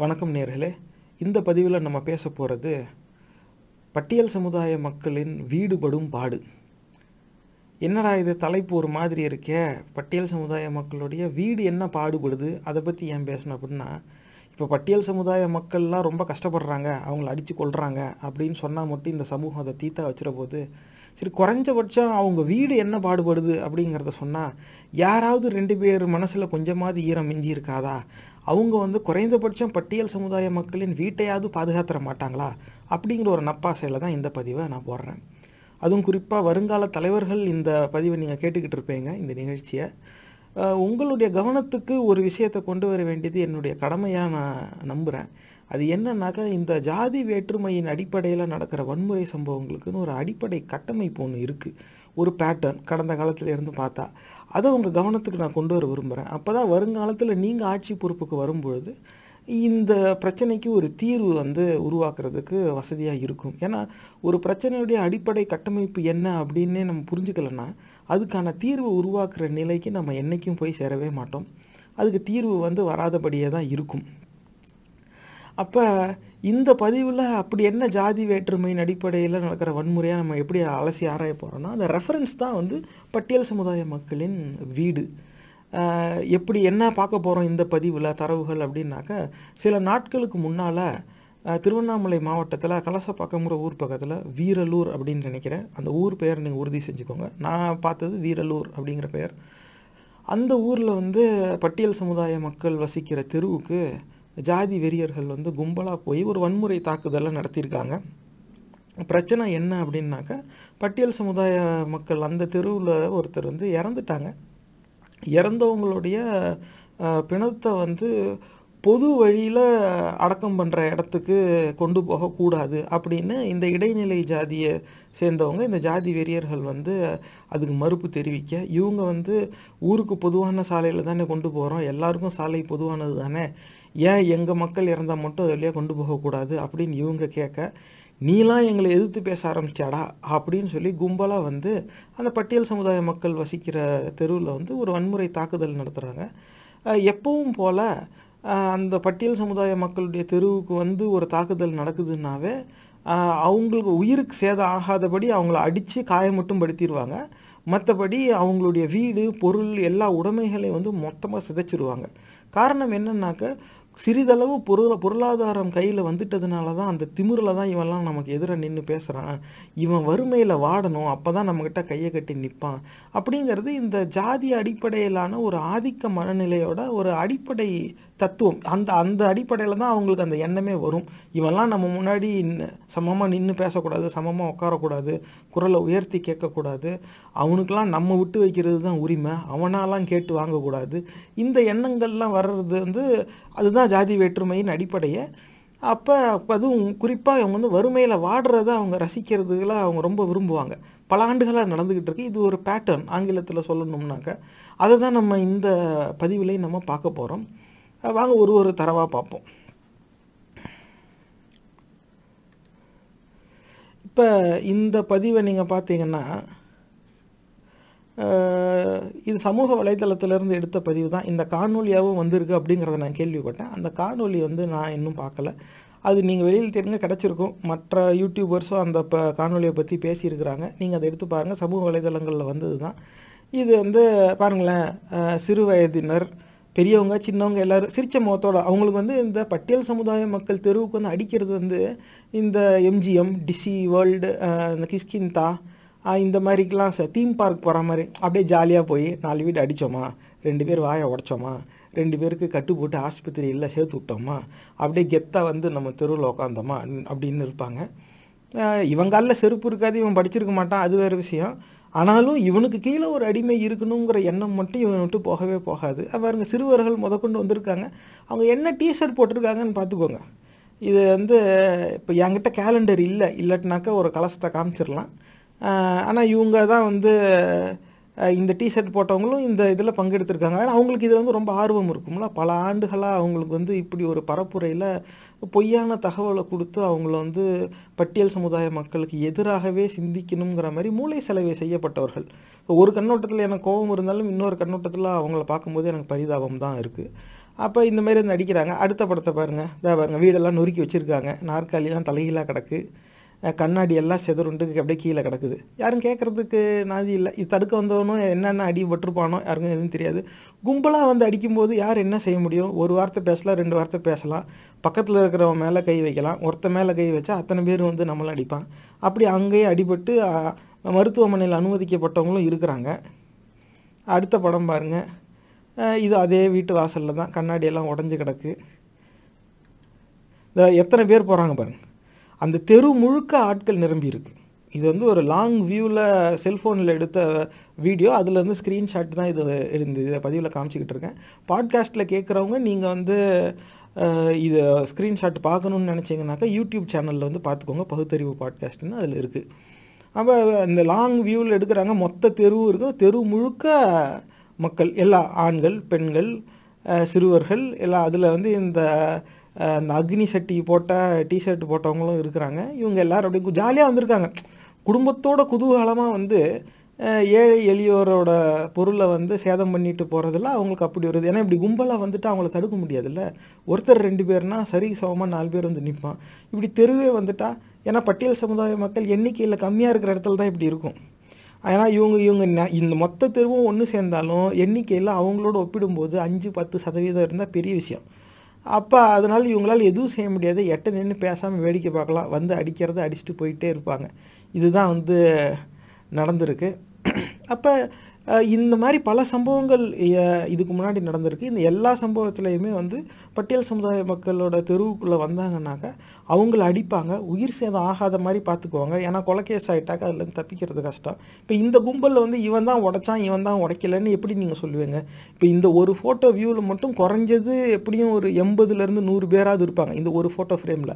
வணக்கம் நேர்களே. இந்த பதிவில் நம்ம பேச போகிறது பட்டியல் சமுதாய மக்களின் வீடுபடும் பாடு. என்னடா இது தலைப்பு ஒரு மாதிரி இருக்கே? பட்டியல் சமுதாய மக்களுடைய வீடு என்ன பாடுபடுது? அதை பற்றி ஏன் பேசணும் அப்படின்னா இப்போ பட்டியல் சமுதாய மக்கள்லாம் ரொம்ப கஷ்டப்படுறாங்க. அவங்கள அடித்து கொள்கிறாங்க அப்படின்னு சொன்னால் மட்டும் இந்த சமூகம் அதை தீத்தா வச்சிட போது சரி குறைஞ்சபட்சம் அவங்க வீடு என்ன பாடுபடுது அப்படிங்கிறத சொன்னால் யாராவது ரெண்டு பேர் மனசில் கொஞ்சமாவது ஈரம் மிஞ்சி இருக்காதா அவங்க வந்து குறைந்தபட்சம் பட்டியல் சமுதாய மக்களின் வீட்டையாவது பாதுகாத்துற மாட்டாங்களா? அப்படிங்கிற ஒரு நப்பாசையில் தான் இந்த பதிவை நான் போடுறேன். அதுவும் குறிப்பாக வருங்கால தலைவர்கள் இந்த பதிவை நீங்கள் கேட்டுக்கிட்டு இருப்பீங்க இந்த நிகழ்ச்சியை. உங்களுடைய கவனத்துக்கு ஒரு விஷயத்தை கொண்டு வர வேண்டியது என்னுடைய கடமையாக நான் நம்புகிறேன் அது என்னன்னாக்கா இந்த ஜாதி வேற்றுமையின் அடிப்படையில் நடக்கிற வன்முறை சம்பவங்களுக்குன்னு ஒரு அடிப்படை கட்டமைப்பு ஒன்று இருக்குது ஒரு பேட்டர்ன் கடந்த காலத்திலேருந்து பார்த்தா. அதை உங்கள் கவனத்துக்கு நான் கொண்டு வர விரும்புகிறேன் அப்போ தான் வருங்காலத்தில் நீங்கள் ஆட்சி பொறுப்புக்கு வரும்பொழுது இந்த பிரச்சனைக்கு ஒரு தீர்வு வந்து உருவாக்குறதுக்கு வசதியாக இருக்கும். ஏன்னா ஒரு பிரச்சனையுடைய அடிப்படை கட்டமைப்பு என்ன அப்படின்னே நம்ம புரிஞ்சுக்கலன்னா அதுக்கான தீர்வு உருவாக்குற நிலைக்கு நம்ம என்றைக்கும் போய் சேரவே மாட்டோம். அதுக்கு தீர்வு வந்து வராதபடியே தான் இருக்கும். அப்போ இந்த பதிவில் அப்படி என்ன ஜாதி வேற்றுமையின் அடிப்படையில் நடக்கிற வன்முறையாக நம்ம எப்படி அலசி ஆராய போகிறோம்னா அந்த ரெஃபரன்ஸ் தான் வந்து பட்டியல் சமுதாய மக்களின் வீடு. எப்படி என்ன பார்க்க போகிறோம் இந்த பதிவில் தரவுகள் அப்படின்னாக்கா சில நாட்களுக்கு முன்னால் திருவண்ணாமலை மாவட்டத்தில் கலசப்பாக்கம்ங்கிற ஊர் பக்கத்தில் வீரலூர் அப்படின்னு நினைக்கிறேன். அந்த ஊர் பெயர் நீங்கள் உறுதி செஞ்சுக்கோங்க. நான் பார்த்தது வீரலூர் அப்படிங்கிற பெயர். அந்த ஊரில் வந்து பட்டியல் சமுதாய மக்கள் வசிக்கிற தெருவுக்கு ஜாதி வெறியர்கள் வந்து கும்பலாக போய் ஒரு வன்முறை தாக்குதலை நடத்தியிருக்காங்க. பிரச்சனை என்ன அப்படின்னாக்கா பட்டியல் சமுதாய மக்கள் அந்த தெருவில் ஒருத்தர் வந்து இறந்துட்டாங்க. இறந்தவங்களுடைய பிணத்தை வந்து பொது வழியில் அடக்கம் பண்ணுற இடத்துக்கு கொண்டு போகக்கூடாது அப்படின்னு இந்த இடைநிலை ஜாதியை சேர்ந்தவங்க இந்த ஜாதி வெறியர்கள் வந்து அதுக்கு மறுப்பு தெரிவிக்க இவங்க வந்து ஊருக்கு பொதுவான சாலையில் தானே கொண்டு போகிறோம் எல்லாருக்கும் சாலை பொதுவானது தானே ஏன் எங்கள் மக்கள் இறந்தால் மட்டும் அதுலையே கொண்டு போகக்கூடாது அப்படின்னு இவங்க கேட்க நீலாம் எங்களை எதிர்த்து பேச ஆரம்பிச்சாடா? அப்படின்னு சொல்லி கும்பலாக வந்து அந்த பட்டியல் சமுதாய மக்கள் வசிக்கிற தெருவில் வந்து ஒரு வன்முறை தாக்குதல் நடத்துகிறாங்க எப்பவும் போல் அந்த பட்டியல் சமுதாய மக்களுடைய தெருவுக்கு வந்து ஒரு தாக்குதல் நடக்குதுன்னாவே அவங்களுக்கு உயிருக்கு சேதம் ஆகாதபடி அவங்கள அடித்து காயமட்டும் படுத்திடுவாங்க மற்றபடி அவங்களுடைய வீடு பொருள் எல்லா உடைமைகளையும் வந்து மொத்தமாக சிதைச்சிருவாங்க. காரணம் என்னன்னாக்க சிறிதளவு பொருள பொருளாதாரம் கையில் வந்துட்டதுனால தான் அந்த திமிரில் தான் இவன்லாம் நமக்கு எதிராக நின்று பேசுகிறான் இவன் வறுமையில் வாடணும் அப்போ தான் நம்மக்கிட்ட கையை கட்டி நிற்பான் அப்படிங்கிறது இந்த ஜாதி அடிப்படையிலான ஒரு ஆதிக்க மனநிலையோட ஒரு அடிப்படை தத்துவம். அந்த அந்த அடிப்படையில் தான் அவங்களுக்கு அந்த எண்ணமே வரும். இவன்லாம் நம்ம முன்னாடி சமமாக நின்று பேசக்கூடாது சமமாக உட்காரக்கூடாது குரலை உயர்த்தி கேட்கக்கூடாது. அவனுக்கெல்லாம் நம்ம விட்டு வைக்கிறது தான் உரிமை. அவனாலாம் கேட்டு வாங்கக்கூடாது. இந்த எண்ணங்கள்லாம் வர்றது வந்து அதுதான் ஜாதி வேற்றுமையின் அடிப்படையை. அப்போ அதுவும் குறிப்பாக அவங்க வந்து வறுமையில் வாடுறத அவங்க ரசிக்கிறதுல அவங்க ரொம்ப விரும்புவாங்க. பல ஆண்டுகளாக நடந்துக்கிட்டு இருக்கு. இது ஒரு பேட்டர்ன் ஆங்கிலத்தில் சொல்லணும்னாக்க. அதை தான் நம்ம இந்த பதிவிலையும் நம்ம பார்க்க போகிறோம் வாங்க ஒரு ஒரு தரவாக பார்ப்போம். இப்போ இந்த பதிவை நீங்கள் பார்த்தீங்கன்னா இது சமூக வலைதளத்திலேருந்து எடுத்த பதிவு தான். இந்த காணொலியாகவும் வந்திருக்கு அப்படிங்கிறத நான் கேள்விப்பட்டேன். அந்த காணொலி வந்து நான் இன்னும் பார்க்கல. அது நீங்கள் வெளியில் தெரிஞ்ச கிடச்சிருக்கும். மற்ற யூடியூபர்ஸும் அந்த இப்போ காணொலியை பற்றி பேசியிருக்கிறாங்க. நீங்கள் அதை எடுத்து பாருங்கள் சமூக வலைதளங்களில் வந்தது தான் இது வந்து பாருங்களேன் சிறு வயதினர் பெரியவங்க சின்னவங்க எல்லாரும் சிரிச்ச முகத்தோட அவங்களுக்கு வந்து இந்த பட்டியல் சமுதாய மக்கள் தெருவுக்கு வந்து அடிக்கிறது வந்து இந்த எம்ஜிஎம் டிசி வேர்ல்டு இந்த கிஸ்கின்தா இந்த மாதிரிக்கெலாம் ச தீம் பார்க் போகிற மாதிரி. அப்படியே ஜாலியாக போய் நாலு வீடு அடித்தோமா ரெண்டு பேர் வாயை உடைச்சோமா ரெண்டு பேருக்கு கட்டு போட்டு ஆஸ்பத்திரியில் சேர்த்து விட்டோமா அப்படியே கெத்தாக வந்து நம்ம தெருவில் உட்காந்தோமா அப்படின்னு இருப்பாங்க. ஆஹ் இவங்கால செருப்பு இருக்காது இவன் படிச்சிருக்க மாட்டான் அது வேறு விஷயம். ஆனாலும் இவனுக்கு கீழே ஒரு அடிமை இருக்கணுங்கிற எண்ணம் மட்டும் இவனை விட்டு போகவே போகாது. அப்ப பாருங்க சிறுவர்கள் முதற்கொண்டு வந்திருக்காங்க. அவங்க என்ன டிஷர்ட் போட்டிருக்காங்கன்னு பார்த்துக்கோங்க. இது வந்து இப்போ என்கிட்ட கேலண்டர் இல்லை. இல்லாட்டினாக்கா ஒரு கலசத்தை காமிச்சிடலாம். ஆனால் இவங்க தான் வந்து இந்த டிஷர்ட் போட்டவங்களும் இந்த இதில் பங்கெடுத்திருக்காங்க. ஏன்னா அவங்களுக்கு இது வந்து ரொம்ப ஆர்வம் இருக்கும்ல. பல ஆண்டுகளாக அவங்களுக்கு வந்து இப்படி ஒரு பரப்புரையில் பொய்யான தகவலை கொடுத்து அவங்கள வந்து பட்டியல் சமுதாய மக்களுக்கு எதிராகவே சிந்திக்கணுங்கிற மாதிரி மூளை செலவை செய்யப்பட்டவர்கள். ஒரு கண்ணோட்டத்தில் எனக்கு கோபம் இருந்தாலும் இன்னொரு கண்ணோட்டத்தில் அவங்கள பார்க்கும்போது எனக்கு பரிதாபம் தான் இருக்குது அப்போ இந்த மாதிரி வந்து அடிக்கிறாங்க. அடுத்த படத்தை பாருங்கள் இதாக பாருங்கள் வீடெல்லாம் நொறுக்கி வச்சுருக்காங்க. நாற்காலிலாம் தலைகீழாக கிடக்கு. கண்ணாடி எல்லாம் செதறுண்டு அப்படியே கீழே கிடக்குது. யாரும் கேட்குறதுக்கு நாதி இல்லை. இது தடுக்க வந்தவனும் என்னென்ன அடி பட்டிருப்பானோ யாருக்கும் எதுவும் தெரியாது. கும்பலாக வந்து அடிக்கும்போது யார் என்ன செய்ய முடியும்? ஒரு வார்த்தை பேசலாம் ரெண்டு வார்த்தை பேசலாம். பக்கத்தில் இருக்கிறவன் மேலே கை வைக்கலாம். ஒருத்த மேலே கை வச்சா அத்தனை பேர் வந்து நம்மளும் அடிப்பான். அப்படி அங்கேயே அடிபட்டு மருத்துவமனையில் அனுமதிக்கப்பட்டவங்களும் இருக்கிறாங்க. அடுத்த படம் பாருங்கள் இது அதே வீட்டு வாசலில் தான். கண்ணாடியெல்லாம் உடஞ்சி கிடக்கு. இந்த எத்தனை பேர் போகிறாங்க பாருங்கள் அந்த தெரு முழுக்க ஆட்கள் நிரம்பி இருக்கு. இது வந்து ஒரு லாங் வியூவில் செல்ஃபோனில் எடுத்த வீடியோ அதுலேருந்து ஸ்க்ரீன்ஷாட் தான் இது இருந்து இதை பதிவில் காமிச்சிக்கிட்டு இருக்கேன். பாட்காஸ்ட்டில் கேட்குறவங்க நீங்கள் வந்து இது இதை ஸ்க்ரீன்ஷாட் பார்க்கணுன்னு நினச்சிங்கனாக்கா யூடியூப் சேனலில் வந்து பார்த்துக்கோங்க. பகுத்தறிவு பாட்காஸ்ட்னு அதில் இருக்குது அப்போ இந்த லாங் வியூவில் எடுக்கிறாங்க மொத்த தெருவும் இருக்கும் தெரு முழுக்க மக்கள் எல்லா ஆண்கள் பெண்கள் சிறுவர்கள் எல்லாம் அதில் வந்து இந்த அந்த இந்த அக்னி சட்டி போட்ட டிஷர்ட் போட்டவங்களும் இருக்கிறாங்க. இவங்க எல்லாரும் அப்படியே ஜாலியாக வந்திருக்காங்க. குடும்பத்தோட குதூகலமாக வந்து ஏழை எளியோரோட பொருளை வந்து சேதம் பண்ணிட்டு போகிறதுல அவங்களுக்கு அப்படி வருது ஏன்னா இப்படி கும்பலாக வந்துட்டு அவங்கள தடுக்க முடியாதுல்ல. ஒருத்தர் ரெண்டு பேர்னா சரி சமமாக நாலு பேர் வந்து நிற்பான் இப்படி தெருவே வந்துட்டா ஏன்னா பட்டியல் சமுதாய மக்கள் எண்ணிக்கையில் கம்மியாக இருக்கிற இடத்துல தான் இப்படி இருக்கும். ஏன்னா இவங்க இவங்க இந்த மொத்த தெருவும் ஒன்று சேர்ந்தாலும் எண்ணிக்கையில் அவங்களோட ஒப்பிடும்போது அஞ்சு பத்து சதவீதம் இருந்தால் பெரிய விஷயம். அப்போ அதனால் இவங்களால் எதுவும் செய்ய முடியாது. எட்ட நின்று பேசாமல் வேடிக்கை பார்க்கலாம். வந்து அடிக்கிறத அடிச்சுட்டு போயிட்டே இருப்பாங்க. இதுதான் வந்து நடந்திருக்கு. அப்போ இந்த மாதிரி பல சம்பவங்கள் இதுக்கு முன்னாடி நடந்திருக்கு. இந்த எல்லா சம்பவத்துலேயுமே வந்து பட்டியல் சமுதாய மக்களோட தெருவுக்குள்ளே வந்தாங்கன்னாக்கா அவங்கள அடிப்பாங்க. உயிர் சேதம் ஆகாத மாதிரி பார்த்துக்குவாங்க ஏன்னா கொலைக்கேஸ் ஆகிட்டாக்கா அதுலேருந்து தப்பிக்கிறது கஷ்டம். இப்போ இந்த கும்பலில் வந்து இவன் தான் உடைச்சான் இவன் தான் உடைக்கலன்னு எப்படி நீங்கள் சொல்லுவீங்க? இப்போ இந்த ஒரு ஃபோட்டோ வியூவில் மட்டும் குறைஞ்சது எப்படியும் ஒரு எண்பதுலேருந்து நூறு பேராவது இருப்பாங்க இந்த ஒரு ஃபோட்டோ ஃப்ரேமில்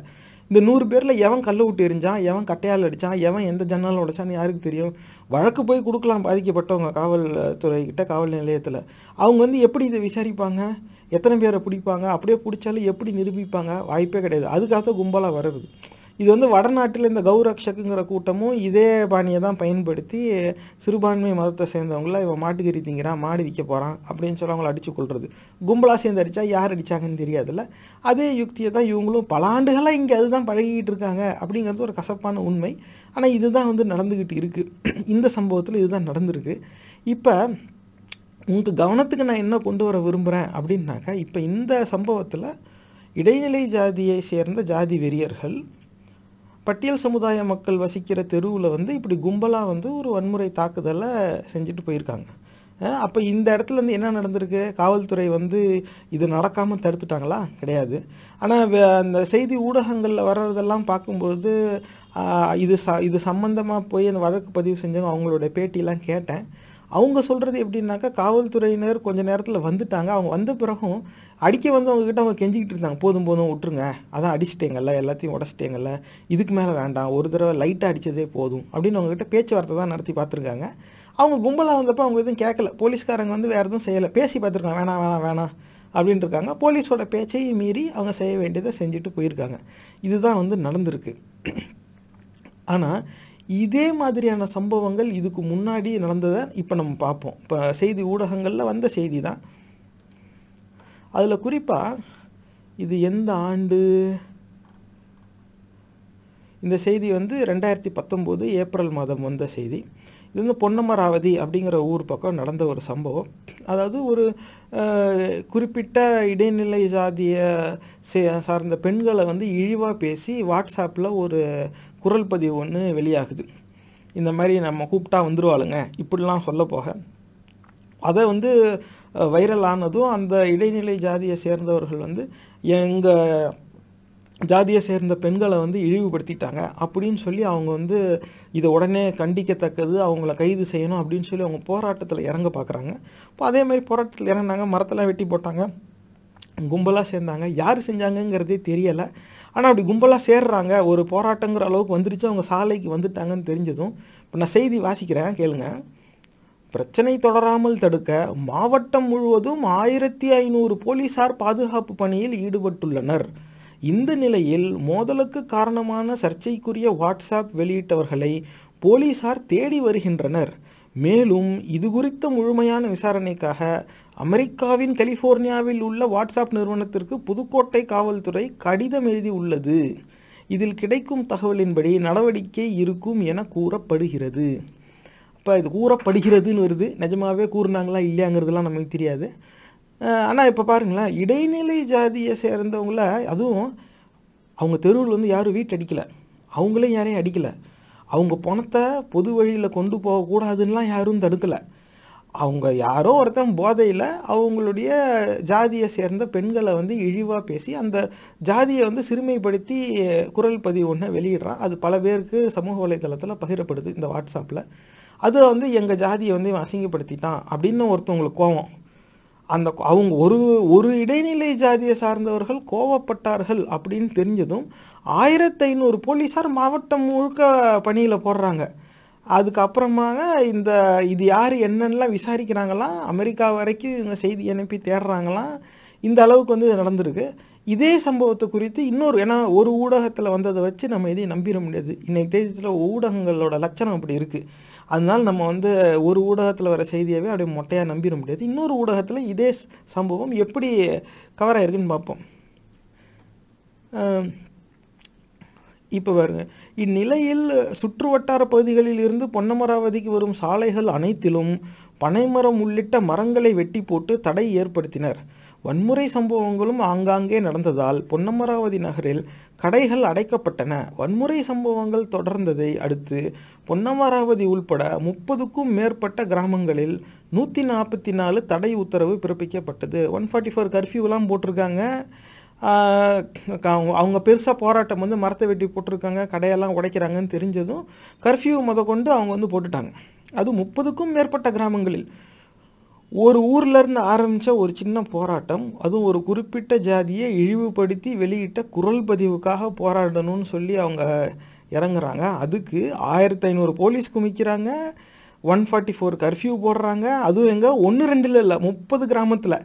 இந்த நூறு பேரில் எவன் கல்லை விட்டு எரிஞ்சான் எவன் கட்டையால் அடித்தான் எவன் எந்த ஜன்னலும் உடைச்சான்னு யாருக்கு தெரியும்? வழக்கு போய் கொடுக்கலாம் பாதிக்கப்பட்டவங்க காவல்துறைக்கிட்ட காவல் நிலையத்தில். அவங்க வந்து எப்படி இதை விசாரிப்பாங்க? எத்தனை பேரை பிடிப்பாங்க? அப்படியே பிடிச்சாலும் எப்படி நிரூபிப்பாங்க? வாய்ப்பே கிடையாது. அதுக்காக தான் கும்பலாக வர்றது. இது வந்து வடநாட்டில் இந்த கௌரக்ஷக்குங்கிற கூட்டமும் இதே பாணியை தான் பயன்படுத்தி சிறுபான்மை மதத்தை சேர்ந்தவங்கள இவன் மாட்டுக்கறி திங்கிறான் மாடு விற்க போகிறான் அப்படின்னு சொல்லி அவங்கள அடித்து கொள்வது கும்பலாக சேர்ந்து அடித்தா யார் அடித்தாங்கன்னு தெரியாதுல்ல. அதே யுக்தியை தான் இவங்களும் பல ஆண்டுகளாக இங்கே அதுதான் பழகிட்டு இருக்காங்க அப்படிங்கிறது ஒரு கசப்பான உண்மை. ஆனால் இதுதான் வந்து நடந்துக்கிட்டு இருக்குது இந்த சம்பவத்தில் இதுதான் நடந்திருக்கு. இப்போ உங்கள் கவனத்துக்கு நான் என்ன கொண்டு வர விரும்புகிறேன் அப்படின்னாக்கா இப்போ இந்த சம்பவத்தில் இடைநிலை ஜாதியை சேர்ந்த ஜாதி வெறியர்கள் பட்டியல் சமுதாய மக்கள் வசிக்கிற தெருவில் வந்து இப்படி கும்பலாக வந்து ஒரு வன்முறை தாக்குதலை செஞ்சுட்டு போயிருக்காங்க. அப்போ இந்த இடத்துல இருந்து என்ன நடந்திருக்கு? காவல்துறை வந்து இது நடக்காமல் தடுத்துட்டாங்களா? கிடையாது. ஆனால் அந்த செய்தி ஊடகங்களில் வர்றதெல்லாம் பார்க்கும்போது இது ச இது சம்மந்தமாக போய் அந்த வழக்கு பதிவு செஞ்சவங்க அவங்களோட பேட்டியெல்லாம் கேட்டேன். அவங்க சொல்கிறது எப்படின்னாக்கா காவல்துறையினர் கொஞ்ச நேரத்தில் வந்துட்டாங்க. அவங்க வந்த பிறகும் அடிக்க வந்து அவங்க அவங்க கெஞ்சிக்கிட்டு இருந்தாங்க. போதும் போதும் விட்டுருங்க. அதான் அடிச்சிட்டேங்கல்ல எல்லாத்தையும் உடச்சிட்டேங்கல்ல. இதுக்கு மேலே வேண்டாம். ஒரு தடவை லைட்டாக அடித்ததே போதும். அப்படின்னு அவங்ககிட்ட பேச்சுவார்த்தை தான் நடத்தி பார்த்துருக்காங்க. அவங்க கும்பலாக வந்தப்போ அவங்க எதுவும் கேட்கல போலீஸ்காரங்க வந்து வேறு எதுவும் செய்யலை. பேசி பார்த்துருக்காங்க. வேணாம் வேணாம் வேணாம். அப்படின்ட்டு இருக்காங்க. போலீஸோட பேச்சையும் மீறி அவங்க செய்ய வேண்டியதை செஞ்சுட்டு போயிருக்காங்க. இதுதான் வந்து நடந்திருக்கு. ஆனால் இதே மாதிரியான சம்பவங்கள் இதுக்கு முன்னாடி நடந்ததை இப்போ நம்ம பார்ப்போம். இப்போ செய்தி ஊடகங்களில் வந்த செய்தி தான் அதில் குறிப்பாக இது எந்த ஆண்டு? இந்த செய்தி வந்து ரெண்டாயிரத்தி பத்தொம்போது ஏப்ரல் மாதம் வந்த செய்தி. இது வந்து பொன்னமராவதி அப்படிங்கிற ஊர் பக்கம் நடந்த ஒரு சம்பவம். அதாவது ஒரு குறிப்பிட்ட இடைநிலை சாதிய சே- சார்ந்த பெண்களை வந்து இழிவாக பேசி வாட்ஸ்அப்பில் ஒரு குரல் பதிவு ஒன்று வெளியாகுது. இந்த மாதிரி நம்ம கூப்பிட்டா வந்துருவாளுங்க. இப்படிலாம் சொல்ல போக. அதை வந்து வைரல் ஆனதும் அந்த இடைநிலை ஜாதியை சேர்ந்தவர்கள் வந்து எங்கள் ஜாதியை சேர்ந்த பெண்களை வந்து இழிவுபடுத்திட்டாங்க. அப்படின்னு சொல்லி அவங்க வந்து இதை உடனே கண்டிக்கத்தக்கது அவங்கள கைது செய்யணும் அப்படின்னு சொல்லி அவங்க போராட்டத்தில் இறங்க பார்க்குறாங்க இப்போ அதே மாதிரி போராட்டத்தில் இறங்கினாங்க மரத்தெல்லாம் வெட்டி போட்டாங்க. கும்பலாக சேர்ந்தாங்க. யார் செஞ்சாங்கங்கிறதே தெரியலை. ஆனால் அப்படி கும்பலாக சேர்றாங்க. ஒரு போராட்டங்கிற அளவுக்கு வந்துருச்சு. அவங்க சாலைக்கு வந்துட்டாங்கன்னு தெரிஞ்சதும் இப்போ நான் செய்தி வாசிக்கிறேன் கேளுங்க. பிரச்சனை தொடராமல் தடுக்க மாவட்டம் முழுவதும் ஆயிரத்தி ஐநூறு போலீசார் பாதுகாப்பு பணியில் ஈடுபட்டுள்ளனர். இந்த நிலையில் மோதலுக்கு காரணமான சர்ச்சைக்குரிய வாட்ஸ்அப் வெளியிட்டவர்களை போலீசார் தேடி வருகின்றனர். மேலும் இது குறித்த முழுமையான விசாரணைக்காக அமெரிக்காவின் கலிஃபோர்னியாவில் உள்ள வாட்ஸ்அப் நிறுவனத்திற்கு புதுக்கோட்டை காவல்துறை கடிதம் எழுதி உள்ளது இதில் கிடைக்கும் தகவலின்படி நடவடிக்கை இருக்கும் என கூறப்படுகிறது. இப்போ இது கூறப்படுகிறதுன்னு வருது. நிஜமாவே கூறுனாங்களா இல்லையாங்கிறதுலாம் நமக்கு தெரியாது. ஆனால் இப்போ பாருங்களேன் இடைநிலை ஜாதியை சேர்ந்தவங்கள அதுவும் அவங்க தெருவில் வந்து யாரும் வீட்டு அடிக்கலை. அவங்களையும் யாரையும் அடிக்கலை. அவங்க பணத்தை பொது வழியில் கொண்டு போகக்கூடாதுன்னெலாம் யாரும் தடுக்கலை. அவங்க யாரோ ஒருத்தன் போதையில் அவங்களுடைய ஜாதியை சேர்ந்த பெண்களை வந்து இழிவாக பேசி அந்த ஜாதியை வந்து சிறுமைப்படுத்தி குரல் பதிவு ஒன்று வெளியிடுறான். அது பல பேருக்கு சமூக வலைதளத்தில் பகிரப்படுது இந்த வாட்ஸ்அப்பில் அது வந்து எங்கள் ஜாதியை வந்து இவன் அசிங்கப்படுத்திட்டான் அப்படின்னு ஒருத்தவங்களுக்கு கோவம். அந்த அவங்க ஒரு ஒரு இடைநிலை ஜாதியை சார்ந்தவர்கள் கோவப்பட்டார்கள் அப்படின்னு தெரிஞ்சதும் ஆயிரத்தி ஐநூறு போலீஸார் மாவட்டம் முழுக்க பணியில் போடுறாங்க. அதுக்கப்புறமாக இந்த இது யார் என்னென்னலாம் விசாரிக்கிறாங்களாம் அமெரிக்கா வரைக்கும் இவங்க செய்தி அனுப்பி தேடுறாங்களாம் இந்த அளவுக்கு வந்து இது நடந்திருக்கு. இதே சம்பவத்தை குறித்து இன்னொரு ஏன்னா ஒரு ஊடகத்தில் வந்ததை வச்சு நம்ம இதையும் நம்பிட முடியாது. இன்றைக்கு தேதியத்தில் ஊடகங்களோட லட்சணம் அப்படி இருக்குது அதனால் நம்ம வந்து ஒரு ஊடகத்தில் வர செய்தியாகவே அப்படியே மொட்டையாக நம்பிட முடியாது. இன்னொரு ஊடகத்தில் இதே சம்பவம் எப்படி கவர் ஆயிருக்குன்னு பார்ப்போம். இப்போ பாருங்கள் இந்நிலையில் சுற்று வட்டார பகுதிகளில் இருந்து பொன்னமராவதிக்கு வரும் சாலைகள் அனைத்திலும் பனைமரம் உள்ளிட்ட மரங்களை வெட்டி போட்டு தடை ஏற்படுத்தினர். வன்முறை சம்பவங்களும் ஆங்காங்கே நடந்ததால் பொன்னமராவதி நகரில் கடைகள் அடைக்கப்பட்டன. வன்முறை சம்பவங்கள் தொடர்ந்ததை அடுத்து பொன்னமராவதி உள்பட முப்பதுக்கும் மேற்பட்ட கிராமங்களில் நூற்றி நாற்பத்தி நாலு தடை உத்தரவு பிறப்பிக்கப்பட்டது. ஒன் ஃபார்ட்டி ஃபோர் கர்ஃப்யூலாம் போட்டிருக்காங்க. அவங்க பெருசாக போராட்டம் வந்து மரத்தை வெட்டி போட்டிருக்காங்க கடையெல்லாம் உடைக்கிறாங்கன்னு தெரிஞ்சதும் கர்ஃப்யூ முத கொண்டு அவங்க வந்து போட்டுட்டாங்க. அது முப்பதுக்கும் மேற்பட்ட கிராமங்களில். ஒரு ஊர்லேருந்து ஆரம்பித்த ஒரு சின்ன போராட்டம் அதுவும் ஒரு குறிப்பிட்ட ஜாதியை இழிவுபடுத்தி வெளியிட்ட குரல் பதிவுக்காக போராடணும்னு சொல்லி அவங்க இறங்குறாங்க. அதுக்கு ஆயிரத்தி ஐநூறு போலீஸ் குமிக்கிறாங்க ஒன் ஃபார்ட்டி ஃபோர் கர்ஃப்யூ போடுறாங்க. அதுவும் எங்கே? ஒன்று ரெண்டில் இல்லை முப்பது கிராமத்தில்.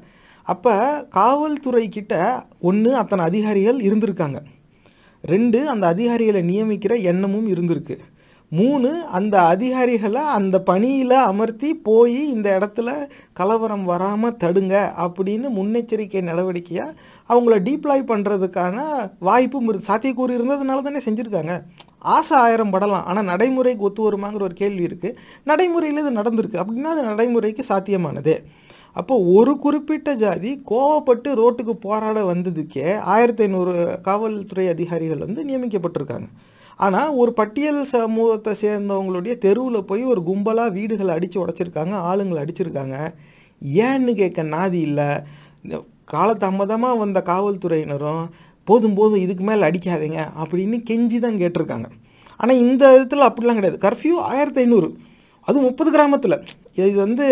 அப்போ காவல்துறை கிட்ட ஒன்று அத்தனை அதிகாரிகள் இருந்திருக்காங்க. ரெண்டு அந்த அதிகாரிகளை நியமிக்கிற எண்ணமும் இருந்திருக்கு. மூணு அந்த அதிகாரிகளை அந்த பணியில் அமர்த்தி போய் இந்த இடத்துல கலவரம் வராமல் தடுங்க அப்படின்னு முன்னெச்சரிக்கை நடவடிக்கையாக அவங்கள டீப்ளாய் பண்ணுறதுக்கான வாய்ப்பும் இரு சாத்தியக்கூறு இருந்ததுனால தானே செஞ்சுருக்காங்க. ஆசை ஆயிரம் படலாம் ஆனால் நடைமுறைக்கு ஒத்து வருமாங்கிற ஒரு கேள்வி இருக்குது நடைமுறையில் இது நடந்திருக்கு. அப்படின்னா அது நடைமுறைக்கு சாத்தியமானது. அப்போ ஒரு குறிப்பிட்ட ஜாதி கோவப்பட்டு ரோட்டுக்கு போராட வந்ததுக்கே ஆயிரத்தி ஐநூறு காவல்துறை அதிகாரிகள் வந்து நியமிக்கப்பட்டிருக்காங்க. ஆனால் ஒரு பட்டியல் சமூகத்தை சேர்ந்தவங்களுடைய தெருவில் போய் ஒரு கும்பலாக வீடுகளை அடித்து உடச்சிருக்காங்க ஆளுங்களை அடிச்சிருக்காங்க. ஏன்னு கேட்க நாதி இல்லை. காலதாமதமாக வந்த காவல்துறையினரும் போதும் போதும் இதுக்கு மேலே அடிக்காதீங்க அப்படின்னு கெஞ்சி தான் கேட்டிருக்காங்க. ஆனால் இந்த விதத்தில் அப்படிலாம் கிடையாது. கர்ஃப்யூ ஆயிரத்தி ஐநூறு அதுவும் முப்பது கிராமத்தில். இது வந்து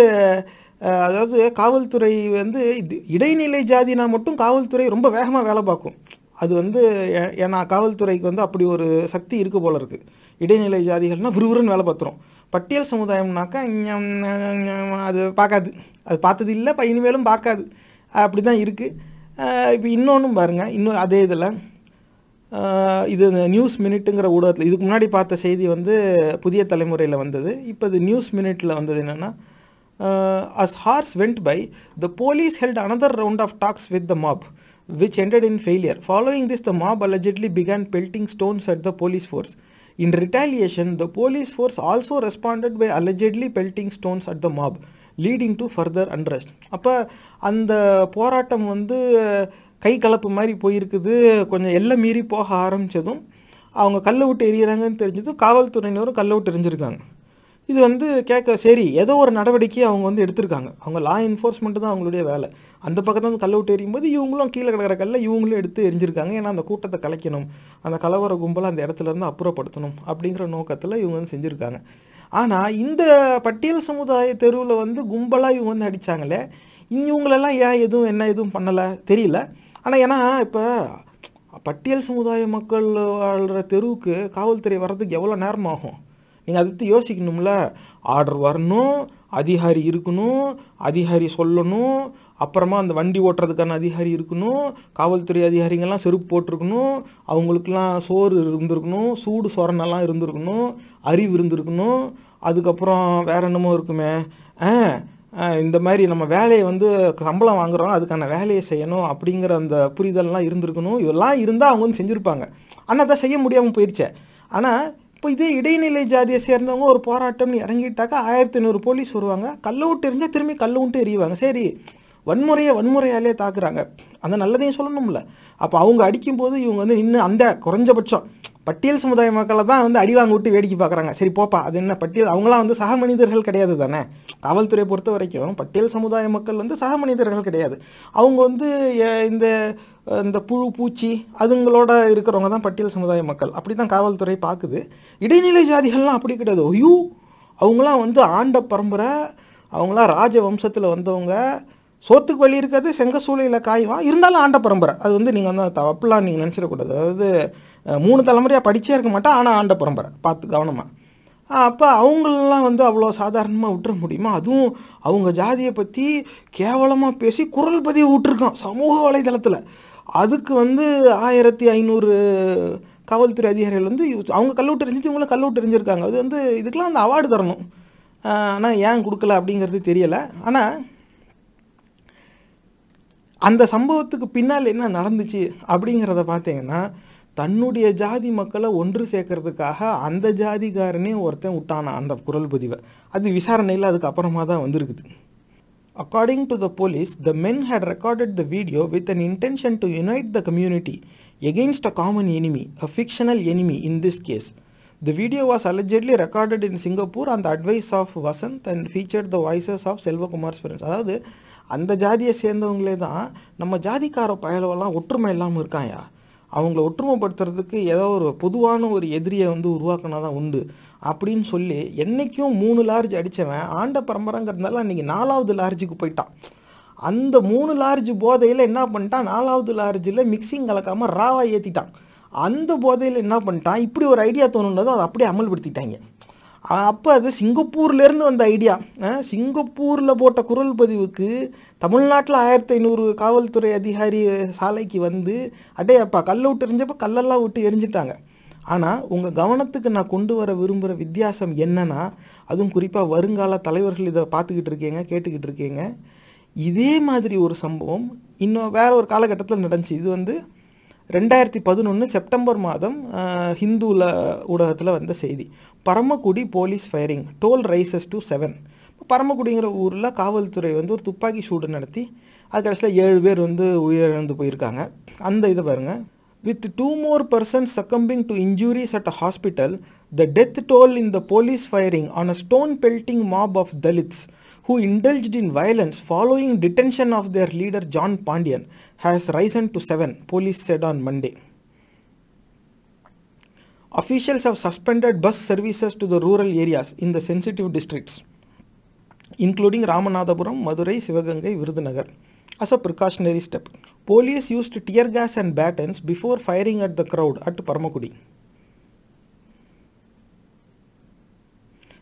அதாவது காவல்துறை வந்து இது இடைநிலை ஜாதினா மட்டும் காவல்துறை ரொம்ப வேகமாக வேலை பார்க்கும். அது வந்து ஏன்னா காவல்துறைக்கு வந்து அப்படி ஒரு சக்தி இருக்குது போல இருக்குது இடைநிலை ஜாதிகள்னால் விறுவிறுன்னு வேலை பார்த்துரும். பட்டியல் சமுதாயம்னாக்கா அது பார்க்காது. அது பார்த்தது இல்லை இப்போ இனிமேலும் பார்க்காது. அப்படி தான் இருக்குது இப்போ இன்னொன்றும் பாருங்கள் இன்னும் அதே இதில் இது நியூஸ் மினிட்டுங்கிற ஊடகத்தில் இதுக்கு முன்னாடி பார்த்த செய்தி வந்து புதிய தலைமுறையில் வந்தது. இப்போ இது நியூஸ் மினிட்டில் வந்தது என்னென்னா Uh, as hours went by, the police held another round of talks with the mob, which ended in failure. Following this, the mob allegedly began pelting stones at the police force. In retaliation, the police force also responded by allegedly pelting stones at the mob, leading to further unrest. அப்போ அந்த போராட்டம் வந்து கை கலப்பு மாதிரி போயிருக்குது கொஞ்சம் எல்லாம் மீறி போக ஆரம்பித்ததும் அவங்க கல்லை விட்டு எறிகிறாங்கன்னு தெரிஞ்சதும் காவல்துறையினரும் கல்லை விட்டு எரிஞ்சிருக்காங்க இது வந்து கேட்க சரி ஏதோ ஒரு நடவடிக்கையை அவங்க வந்து எடுத்திருக்காங்க. அவங்க லா என்ஃபோர்ஸ்மெண்ட் தான் அவங்களுடைய வேலை. அந்த பக்கத்தில் வந்து கல்லை விட்டு எறியும் போது இவங்களும் கீழே கிடக்கிற கல்லை இவங்களும் எடுத்து எரிஞ்சிருக்காங்க. ஏன்னா அந்த கூட்டத்தை கலைக்கணும். அந்த கலவர கும்பலை அந்த இடத்துல இருந்து அப்புறப்படுத்தணும் அப்படிங்கிற நோக்கத்தில் இவங்க வந்து செஞ்சுருக்காங்க. ஆனால் இந்த பட்டியல் சமுதாய தெருவில் வந்து கும்பலாக இவங்க வந்து அடித்தாங்களே இவங்களெல்லாம் ஏன் எதுவும் என்ன எதுவும் பண்ணலை? தெரியல. ஆனால் ஏன்னா இப்போ பட்டியல் சமுதாய மக்கள் வாழ்கிற தெருவுக்கு காவல்துறை வர்றதுக்கு எவ்வளோ நேரம் ஆகும் நீங்கள் அதை யோசிக்கணும்ல. ஆர்டர் வரணும் அதிகாரி இருக்கணும் அதிகாரி சொல்லணும் அப்புறமா அந்த வண்டி ஓட்டுறதுக்கான அதிகாரி இருக்கணும் காவல்துறை அதிகாரிங்கெல்லாம் செருப்பு போட்டிருக்கணும் அவங்களுக்கெல்லாம் சோறு இருந்திருக்கணும் சூடு சொரணெல்லாம் இருந்திருக்கணும் அறிவு இருந்திருக்கணும் அதுக்கப்புறம் வேற என்னமோ இருக்குமே? ஆ இந்த மாதிரி நம்ம வேலையை வந்து சம்பளம் வாங்குறோம் அதுக்கான வேலையை செய்யணும் அப்படிங்கிற அந்த புரிதல்லாம் இருந்திருக்கணும். இதெல்லாம் இருந்தால் அவங்க வந்து செஞ்சுருப்பாங்க. ஆனால் அதை செய்ய முடியாமல் போயிடுச்சே ஆனால் இப்போ இதே இடைநிலை ஜாதியை சேர்ந்தவங்க ஒரு போராட்டம்னு இறங்கிட்டாக்கா ஆயிரத்தி ஐநூறு போலீஸ் வருவாங்க. கல்லை விட்டு எரிஞ்சால் திரும்பி கல்லை விட்டு எறிவாங்க. சரி வன்முறையை வன்முறையாலே தாக்குறாங்க. அந்த நல்லதையும் சொல்லணும்ல. அப்போ அவங்க அடிக்கும்போது இவங்க வந்து நின்று அந்த குறைஞ்சபட்சம் பட்டியல் சமுதாய மக்களை தான் வந்து அடி வாங்க விட்டு வேடிக்கை பார்க்குறாங்க சரி போப்பா அது என்ன பட்டியல்? அவங்களாம் வந்து சக மனிதர்கள் கிடையாது தானே? காவல்துறையை பொறுத்த வரைக்கும் பட்டியல் சமுதாய மக்கள் வந்து சக மனிதர்கள் கிடையாது. அவங்க வந்து இந்த இந்த புழு பூச்சி அதுங்களோட இருக்கிறவங்க தான் பட்டியல் சமுதாய மக்கள். அப்படி தான் காவல்துறை பார்க்குது இடைநிலை ஜாதிகள்லாம் அப்படி கிடையாது. ஐயோ! அவங்களாம் வந்து ஆண்ட பரம்பரை அவங்களாம் ராஜ வம்சத்தில் வந்தவங்க சோத்துக்கு வழி இருக்கிறது செங்க சூளையில் காய்வா இருந்தாலும் ஆண்ட பரம்பரை. அது வந்து நீங்கள் வந்து தப்புலாம் நீங்கள் நினச்சிடக்கூடாது. அதாவது மூணு தலைமுறையாக படித்தே இருக்க மாட்டேன் ஆனால் ஆண்ட பரம்பரை. பார்த்து கவனமாக அப்போ அவங்களெலாம் வந்து அவ்வளோ சாதாரணமாக விட்டுற முடியுமா? அதுவும் அவங்க ஜாதியை பற்றி கேவலமாக பேசி குரல் பதிவு விட்டுருக்கான் சமூக வலைதளத்தில். அதுக்கு வந்து ஆயிரத்தி ஐநூறு காவல்துறை அதிகாரிகள் வந்து அவங்க கல்லூட்டு எரிஞ்சிட்டு இவங்களும் கல்லூட்டு எரிஞ்சிருக்காங்க. அது வந்து இதுக்கெலாம் அந்த அவார்டு தரணும். ஆனால் ஏன் கொடுக்கல அப்படிங்கிறது தெரியலை. ஆனால் அந்த சம்பவத்துக்கு பின்னால் என்ன நடந்துச்சு அப்படிங்கிறத பார்த்தீங்கன்னா தன்னுடைய ஜாதி மக்களை ஒன்று சேர்க்கறதுக்காக அந்த ஜாதிகாரனே ஒருத்தன் விட்டானா அந்த குரல் பதிவை அது விசாரணையில் அதுக்கு அப்புறமா தான் வந்திருக்குது According to the police, the men had recorded the video with an intention to unite the community against a common enemy, a fictional enemy in this case. The video was allegedly recorded in Singapore on the advice of Vasant and featured the voices of Selvakumar's friends. அதாவது அந்த ஜாதியை சேர்ந்தவங்களே தான் நம்ம ஜாதிக்கார பயலவெல்லாம் ஒற்றுமை இல்லாமல் இருக்காயா? அவங்கள ஒற்றுமைப்படுத்துறதுக்கு ஏதோ ஒரு பொதுவான ஒரு எதிரியை வந்து உருவாக்கினா தான் உண்டு. அப்படின்னு சொல்லி என்றைக்கும் மூணு லார்ஜ் அடித்தவன் ஆண்ட பரம்பரைங்கிறதுனால அன்றைக்கி நாலாவது லார்ஜுக்கு போயிட்டான். அந்த மூணு லார்ஜ் போதையில் என்ன பண்ணிட்டான்? நாலாவது லார்ஜில் மிக்சிங் கலக்காமல் ராவாக ஏற்றிட்டான் அந்த போதையில் என்ன பண்ணிட்டான்? இப்படி ஒரு ஐடியா தோணுனதும் அதை அப்படியே அமல்படுத்திட்டாங்க. அப்போ அது சிங்கப்பூர்லேருந்து வந்த ஐடியா. சிங்கப்பூரில் போட்ட குரல் பதிவுக்கு தமிழ்நாட்டில் ஆயிரத்தி ஐநூறு காவல்துறை அதிகாரி சாலைக்கு வந்து அடே அப்பா கல்லை விட்டு எரிஞ்சப்போ கல்லெல்லாம் விட்டு எரிஞ்சிட்டாங்க. ஆனால் உங்கள் கவனத்துக்கு நான் கொண்டு வர விரும்புகிற வித்தியாசம் என்னன்னா அதுவும் குறிப்பாக வருங்கால தலைவர்கள் இதை பார்த்துக்கிட்டு இருக்கீங்க கேட்டுக்கிட்டு இருக்கீங்க. இதே மாதிரி ஒரு சம்பவம் இன்னும் வேற ஒரு காலகட்டத்தில் நடந்துச்சு. இது வந்து ரெண்டாயிரத்தி பதினொன்று செப்டம்பர் மாதம் ஹிந்துல ஊடகத்தில் வந்த செய்தி. Paramakudi police firing toll rises to seven பரமக்குடிங்கிற ஊரில் காவல்துறை வந்து ஒரு துப்பாக்கி சூடு நடத்தி அது கடைசியில் ஏழு பேர் வந்து உயிரிழந்து போயிருக்காங்க. அந்த இதை பாருங்கள் with two more persons succumbing to injuries at a hospital the death toll in the police firing on a stone pelting mob of Dalits who indulged in violence following detention of their leader John Pandian has risen to seven, police said on Monday. Officials have suspended bus services to the rural areas in the sensitive districts, including Ramanathapuram, Madurai, Sivagangai, Virudhunagar, as a precautionary step. Police used tear gas and batons before firing at the crowd at Paramakudi.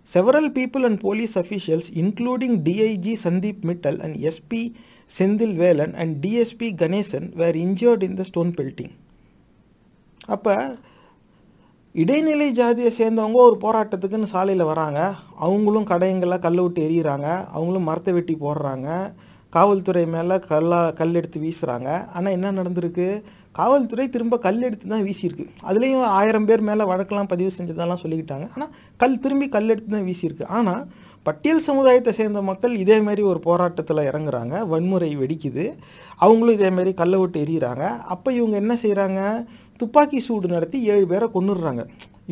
Several people and police officials, including DIG Sandeep Mittal and SP Sendil Velan and DSP Ganesan, were injured in the stone pelting. அப்போ இடைநிலை ஜாதியை சேர்ந்தவங்க ஒரு போராட்டத்துக்குன்னு சாலையில் வராங்க அவங்களும் கடைங்களை கல் விட்டு எறிகிறாங்க அவங்களும் மரத்தை வெட்டி போடுறாங்க காவல்துறை மேலே கல்லா கல் எடுத்து வீசுகிறாங்க ஆனால் என்ன நடந்திருக்கு காவல்துறை திரும்ப கல் எடுத்து தான் வீசியிருக்கு. அதுலேயும் ஆயிரம் பேர் மேலே வழக்கெல்லாம் பதிவு செஞ்சதெல்லாம் சொல்லிக்கிட்டாங்க. ஆனால் கல் திரும்பி கல் எடுத்து தான் வீசியிருக்கு. ஆனால் பட்டியல் சமுதாயத்தை சேர்ந்த மக்கள் இதே மாதிரி ஒரு போராட்டத்தில் இறங்குறாங்க. வன்முறை வெடிக்குது. அவங்களும் இதே மாதிரி கல்லை விட்டு எரியிறாங்க அப்போ இவங்க என்ன செய்கிறாங்க துப்பாக்கி சூடு நடத்தி ஏழு பேரை கொண்டுடுறாங்க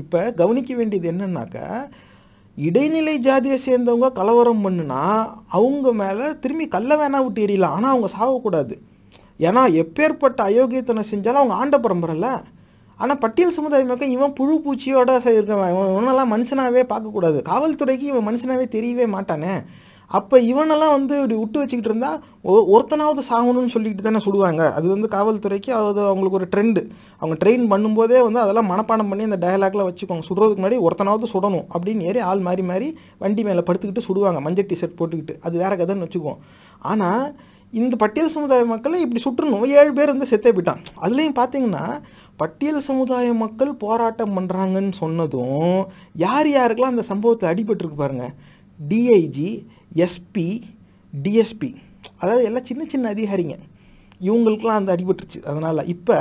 இப்போ கவனிக்க வேண்டியது என்னன்னாக்கா இடைநிலை ஜாதியை சேர்ந்தவங்க கலவரம் பண்ணுனா அவங்க மேலே திரும்பி கல்லை வேணா விட்டு எரியலாம் ஆனால் அவங்க சாகக்கூடாது. ஏன்னா எப்பேற்பட்ட அயோக்கியத்தனை செஞ்சாலும் அவங்க ஆண்ட பரம்பரைல ஆனால் பட்டியல் சமுதாய மக்கள் இவன் புழு பூச்சியோட ச- இருக்கவன் இவன் இவனெல்லாம் மனுஷனாகவே பார்க்கக்கூடாது. காவல்துறைக்கு இவன் மனுஷனாகவே தெரியவே மாட்டானே. அப்போ இவனெல்லாம் வந்து இப்படி விட்டு வச்சுக்கிட்டு இருந்தால் ஒருத்தனாவது சாகணும்னு சொல்லிக்கிட்டு தானே சுடுவாங்க. அது வந்து காவல்துறைக்கு அது அவங்களுக்கு ஒரு ட்ரெண்டு அவங்க ட்ரெயின் பண்ணும்போதே வந்து அதெல்லாம் மனப்பாடம் பண்ணி அந்த டயலாக்லாம் வச்சுக்கோங்க சுடுறதுக்கு முன்னாடி ஒருத்தனாவது சுடணும் அப்படின்னு ஏறி ஆள் மாறி மாறி வண்டி மேலே படுத்துக்கிட்டு சுடுவாங்க. மஞ்சள் டிஷர்ட் போட்டுக்கிட்டு. அது வேற கதைன்னு வச்சுக்குவோம். ஆனால் இந்த பட்டியல் சமுதாய மக்களை இப்படி சுற்றணும் ஏழு பேர் வந்து செத்தே போயிட்டான். அதுலேயும் பார்த்தீங்கன்னா பட்டியல் சமுதாய மக்கள் போராட்டம் பண்ணுறாங்கன்னு சொன்னதும் யார் யாருக்கெல்லாம் அந்த சம்பவத்தை அடிபட்டுருக்கு பாருங்க? டிஐஜி எஸ்பி டிஎஸ்பி அதாவது எல்லாம் சின்ன சின்ன அதிகாரிங்க. இவங்களுக்குலாம் அந்த அடிபட்டுருச்சு. அதனால் இப்போ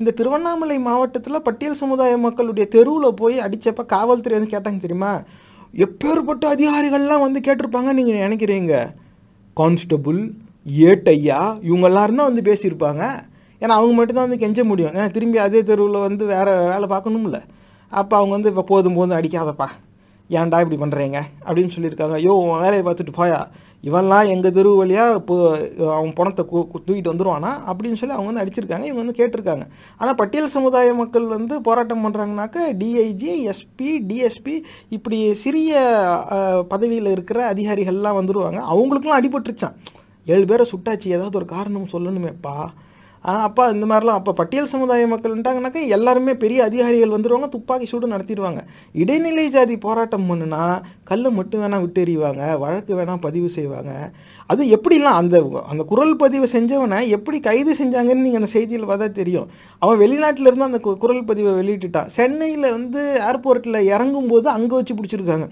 இந்த திருவண்ணாமலை மாவட்டத்தில் பட்டியல் சமுதாய மக்களுடைய தெருவில் போய் அடித்தப்ப காவல்துறை வந்து கேட்டாங்க தெரியுமா? எப்பேற்பட்ட அதிகாரிகள்லாம் வந்து கேட்டிருப்பாங்க நீங்கள் நினைக்கிறீங்க? கான்ஸ்டபுள் ஏட்டையா? இவங்க எல்லாரும் தான் வந்து பேசியிருப்பாங்க. ஏன்னா அவங்க மட்டும்தான் வந்து கெஞ்ச முடியும். ஏன்னா திரும்பி அதே தெருவில் வந்து வேறு வேலை பார்க்கணும்ல. அப்போ அவங்க வந்து இப்போ போதும் போதும் அடிக்காதப்பா. ஏன்டா இப்படி பண்ணுறீங்க அப்படின்னு சொல்லியிருக்காங்க. ஐயோ உன் வேலையை பார்த்துட்டு போயா? இவன்லாம் எங்கள் தெரு வழியாக இப்போ அவன் பணத்தை கு தூக்கிட்டு வந்துடுவானா அப்படின்னு சொல்லி அவங்க வந்து அடிச்சிருக்காங்க. இவங்க வந்து கேட்டிருக்காங்க. ஆனால் பட்டியல் சமுதாய மக்கள் வந்து போராட்டம் பண்ணுறாங்கனாக்கா டிஐஜி எஸ்பி டிஎஸ்பி இப்படி சிறிய பதவியில் இருக்கிற அதிகாரிகள்லாம் வந்துடுவாங்க அவங்களுக்குலாம் அடிபட்டுருச்சான் ஏழு பேரை சுட்டாச்சு ஏதாவது ஒரு காரணம் சொல்லணுமேப்பா. அப்பா இந்த மாதிரிலாம் அப்போ பட்டியல் சமுதாய மக்கள்ன்ட்டாங்கனாக்கா எல்லாருமே பெரிய அதிகாரிகள் வந்துடுவாங்க துப்பாக்கி சூடு நடத்திடுவாங்க. இடைநிலை ஜாதி போராட்டம் பண்ணுனா கல் மட்டும் வேணால் விட்டு எறிவாங்க வழக்கு வேணால் பதிவு செய்வாங்க. அதுவும் எப்படிலாம் அந்த அந்த குரல் பதிவு செஞ்சவனை எப்படி கைது செஞ்சாங்கன்னு நீங்கள் அந்த செய்தியில் பார்த்தா தெரியும். அவன் வெளிநாட்டில் இருந்து அந்த கு- குரல் பதிவை வெளியிட்டுட்டான். சென்னையில் வந்து ஏர்போர்ட்டில் இறங்கும்போது அங்கே வச்சு பிடிச்சிருக்காங்க.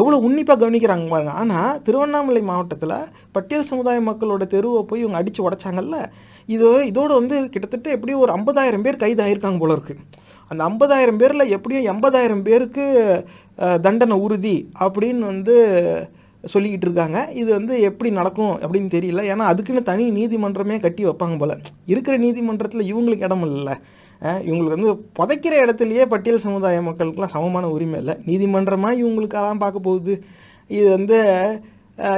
எவ்வளோ உன்னிப்பாக கவனிக்கிறாங்க பாருங்க. ஆனால் திருவண்ணாமலை மாவட்டத்தில் பட்டியல் சமுதாய மக்களோட தெருவை போய் இவங்க அடித்து உடைச்சாங்கல்ல இது இதோடு வந்து கிட்டத்தட்ட எப்படியும் ஒரு ஐம்பதாயிரம் பேர் கைது ஆயிருக்காங்க போல இருக்கு. அந்த ஐம்பதாயிரம் பேரில் எப்படியும் எண்பதாயிரம் பேருக்கு தண்டனை உறுதி அப்படின்னு வந்து சொல்லிக்கிட்டு இருக்காங்க. இது வந்து எப்படி நடக்கும் அப்படின்னு தெரியல. ஏன்னா அதுக்குன்னு தனி நீதிமன்றமே கட்டி வைப்பாங்க போல. இருக்கிற நீதிமன்றத்தில் இவங்களுக்கு இடம் இல்லைல்ல. இவங்களுக்கு வந்து புதைக்கிற இடத்துலையே பட்டியல் சமுதாய மக்களுக்கெல்லாம் சமமான உரிமை இல்லை. நீதிமன்றமாக இவங்களுக்கு அதான் பார்க்க போகுது. இது வந்து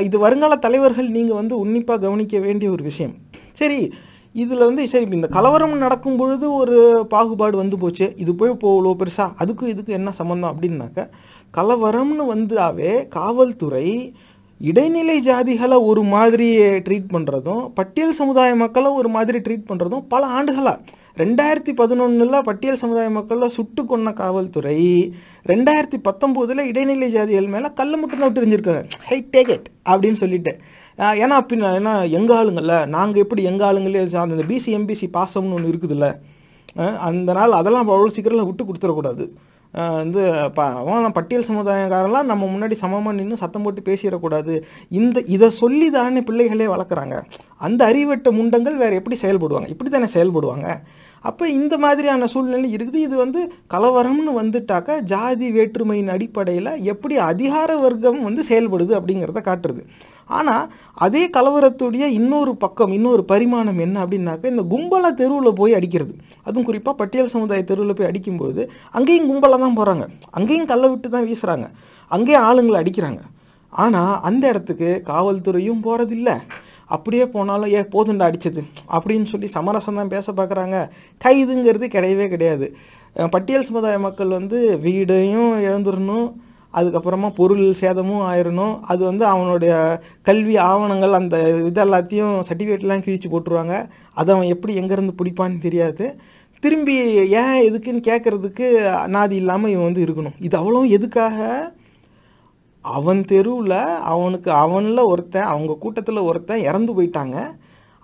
இது வருங்கால தலைவர்கள் நீங்கள் வந்து உன்னிப்பாக கவனிக்க வேண்டிய ஒரு விஷயம். சரி இதில் வந்து சரி இந்த கலவரம் நடக்கும் பொழுது ஒரு பாகுபாடு வந்து போச்சு. இது போய் போகலோ பெருசாக அதுக்கும் இதுக்கும் என்ன சம்மந்தம் அப்படின்னாக்க கலவரம்னு வந்தாவே காவல்துறை இடைநிலை ஜாதிகளை ஒரு மாதிரி ட்ரீட் பண்ணுறதும் பட்டியல் சமுதாய மக்களை ஒரு மாதிரி ட்ரீட் பண்ணுறதும் பல ஆண்டுகளாக ரெண்டாயிரத்தி பதினொன்றில் பட்டியல் சமுதாய மக்களை சுட்டு கொன்ன காவல்துறை ரெண்டாயிரத்தி பத்தொம்போதில் இடைநிலை ஜாதிகள் மேலே கல்லை மட்டும் தான் விட்டு ஹை டேக் இட் அப்படின்னு சொல்லிட்டு. ஏன்னா பின்ன ஏன்னா எங்கள் ஆளுங்கள்ல நாங்கள் எப்படி எங்கள் ஆளுங்களே அந்த பிசி எம்பிசி பாசம்னு ஒன்று இருக்குதுல்ல அந்த நாள் அதெல்லாம் அவ்வளோ சீக்கிரம் விட்டு கொடுத்துடக்கூடாது. வந்து ப அவன் பட்டியல் சமுதாயக்காரெல்லாம் நம்ம முன்னாடி சமமாக நின்று சத்தம் போட்டு பேசிடக்கூடாது. இந்த இதை சொல்லி தானே பிள்ளைகளே வளர்க்குறாங்க. அந்த அறிவட்ட முண்டங்கள் வேறு எப்படி செயல்படுவாங்க? இப்படி தானே செயல்படுவாங்க? அப்போ இந்த மாதிரியான சூழ்நிலை இருக்குது. இது வந்து கலவரம்னு வந்துட்டாக்க ஜாதி வேற்றுமையின் அடிப்படையில் எப்படி அதிகார வர்க்கம் வந்து செயல்படுது அப்படிங்கிறத காட்டுறது. ஆனால் அதே கலவரத்துடைய இன்னொரு பக்கம் இன்னொரு பரிமாணம் என்ன அப்படின்னாக்க இந்த கும்பலாக தெருவில் போய் அடிக்கிறது. அதுவும் குறிப்பாக பட்டியல் சமுதாய தெருவில் போய் அடிக்கும்போது அங்கேயும் கும்பலாக தான் போகிறாங்க அங்கேயும் கல்லை விட்டு தான் வீசுகிறாங்க அங்கேயும் ஆளுங்களை அடிக்கிறாங்க. ஆனால் அந்த இடத்துக்கு காவல்துறையும் போகிறதில்ல அப்படியே போனாலும் ஏ போதுண்டா அடித்தது அப்படின்னு சொல்லி சமரசம் தான் பேச பார்க்குறாங்க. கைதுங்கிறது கிடையவே கிடையாது. பட்டியல் சமுதாய மக்கள் வந்து வீடையும் இழந்துடணும் அதுக்கப்புறமா பொருள் சேதமும் ஆயிரணும். அது வந்து அவனுடைய கல்வி ஆவணங்கள் அந்த இது எல்லாத்தையும் சர்டிஃபிகேட்லாம் கிழிச்சு போட்டுருவாங்க. அதை அவன் எப்படி எங்கேருந்து பிடிப்பான்னு தெரியாது. திரும்பி ஏன் எதுக்குன்னு கேட்குறதுக்கு நாதி இல்லாமல் இவன் வந்து இருக்கணும். இது அவ்வளோ எதுக்காக? அவன் தெருவில் அவனுக்கு அவனில் ஒருத்தன் அவங்க கூட்டத்தில் ஒருத்தன் இறந்து போயிட்டாங்க.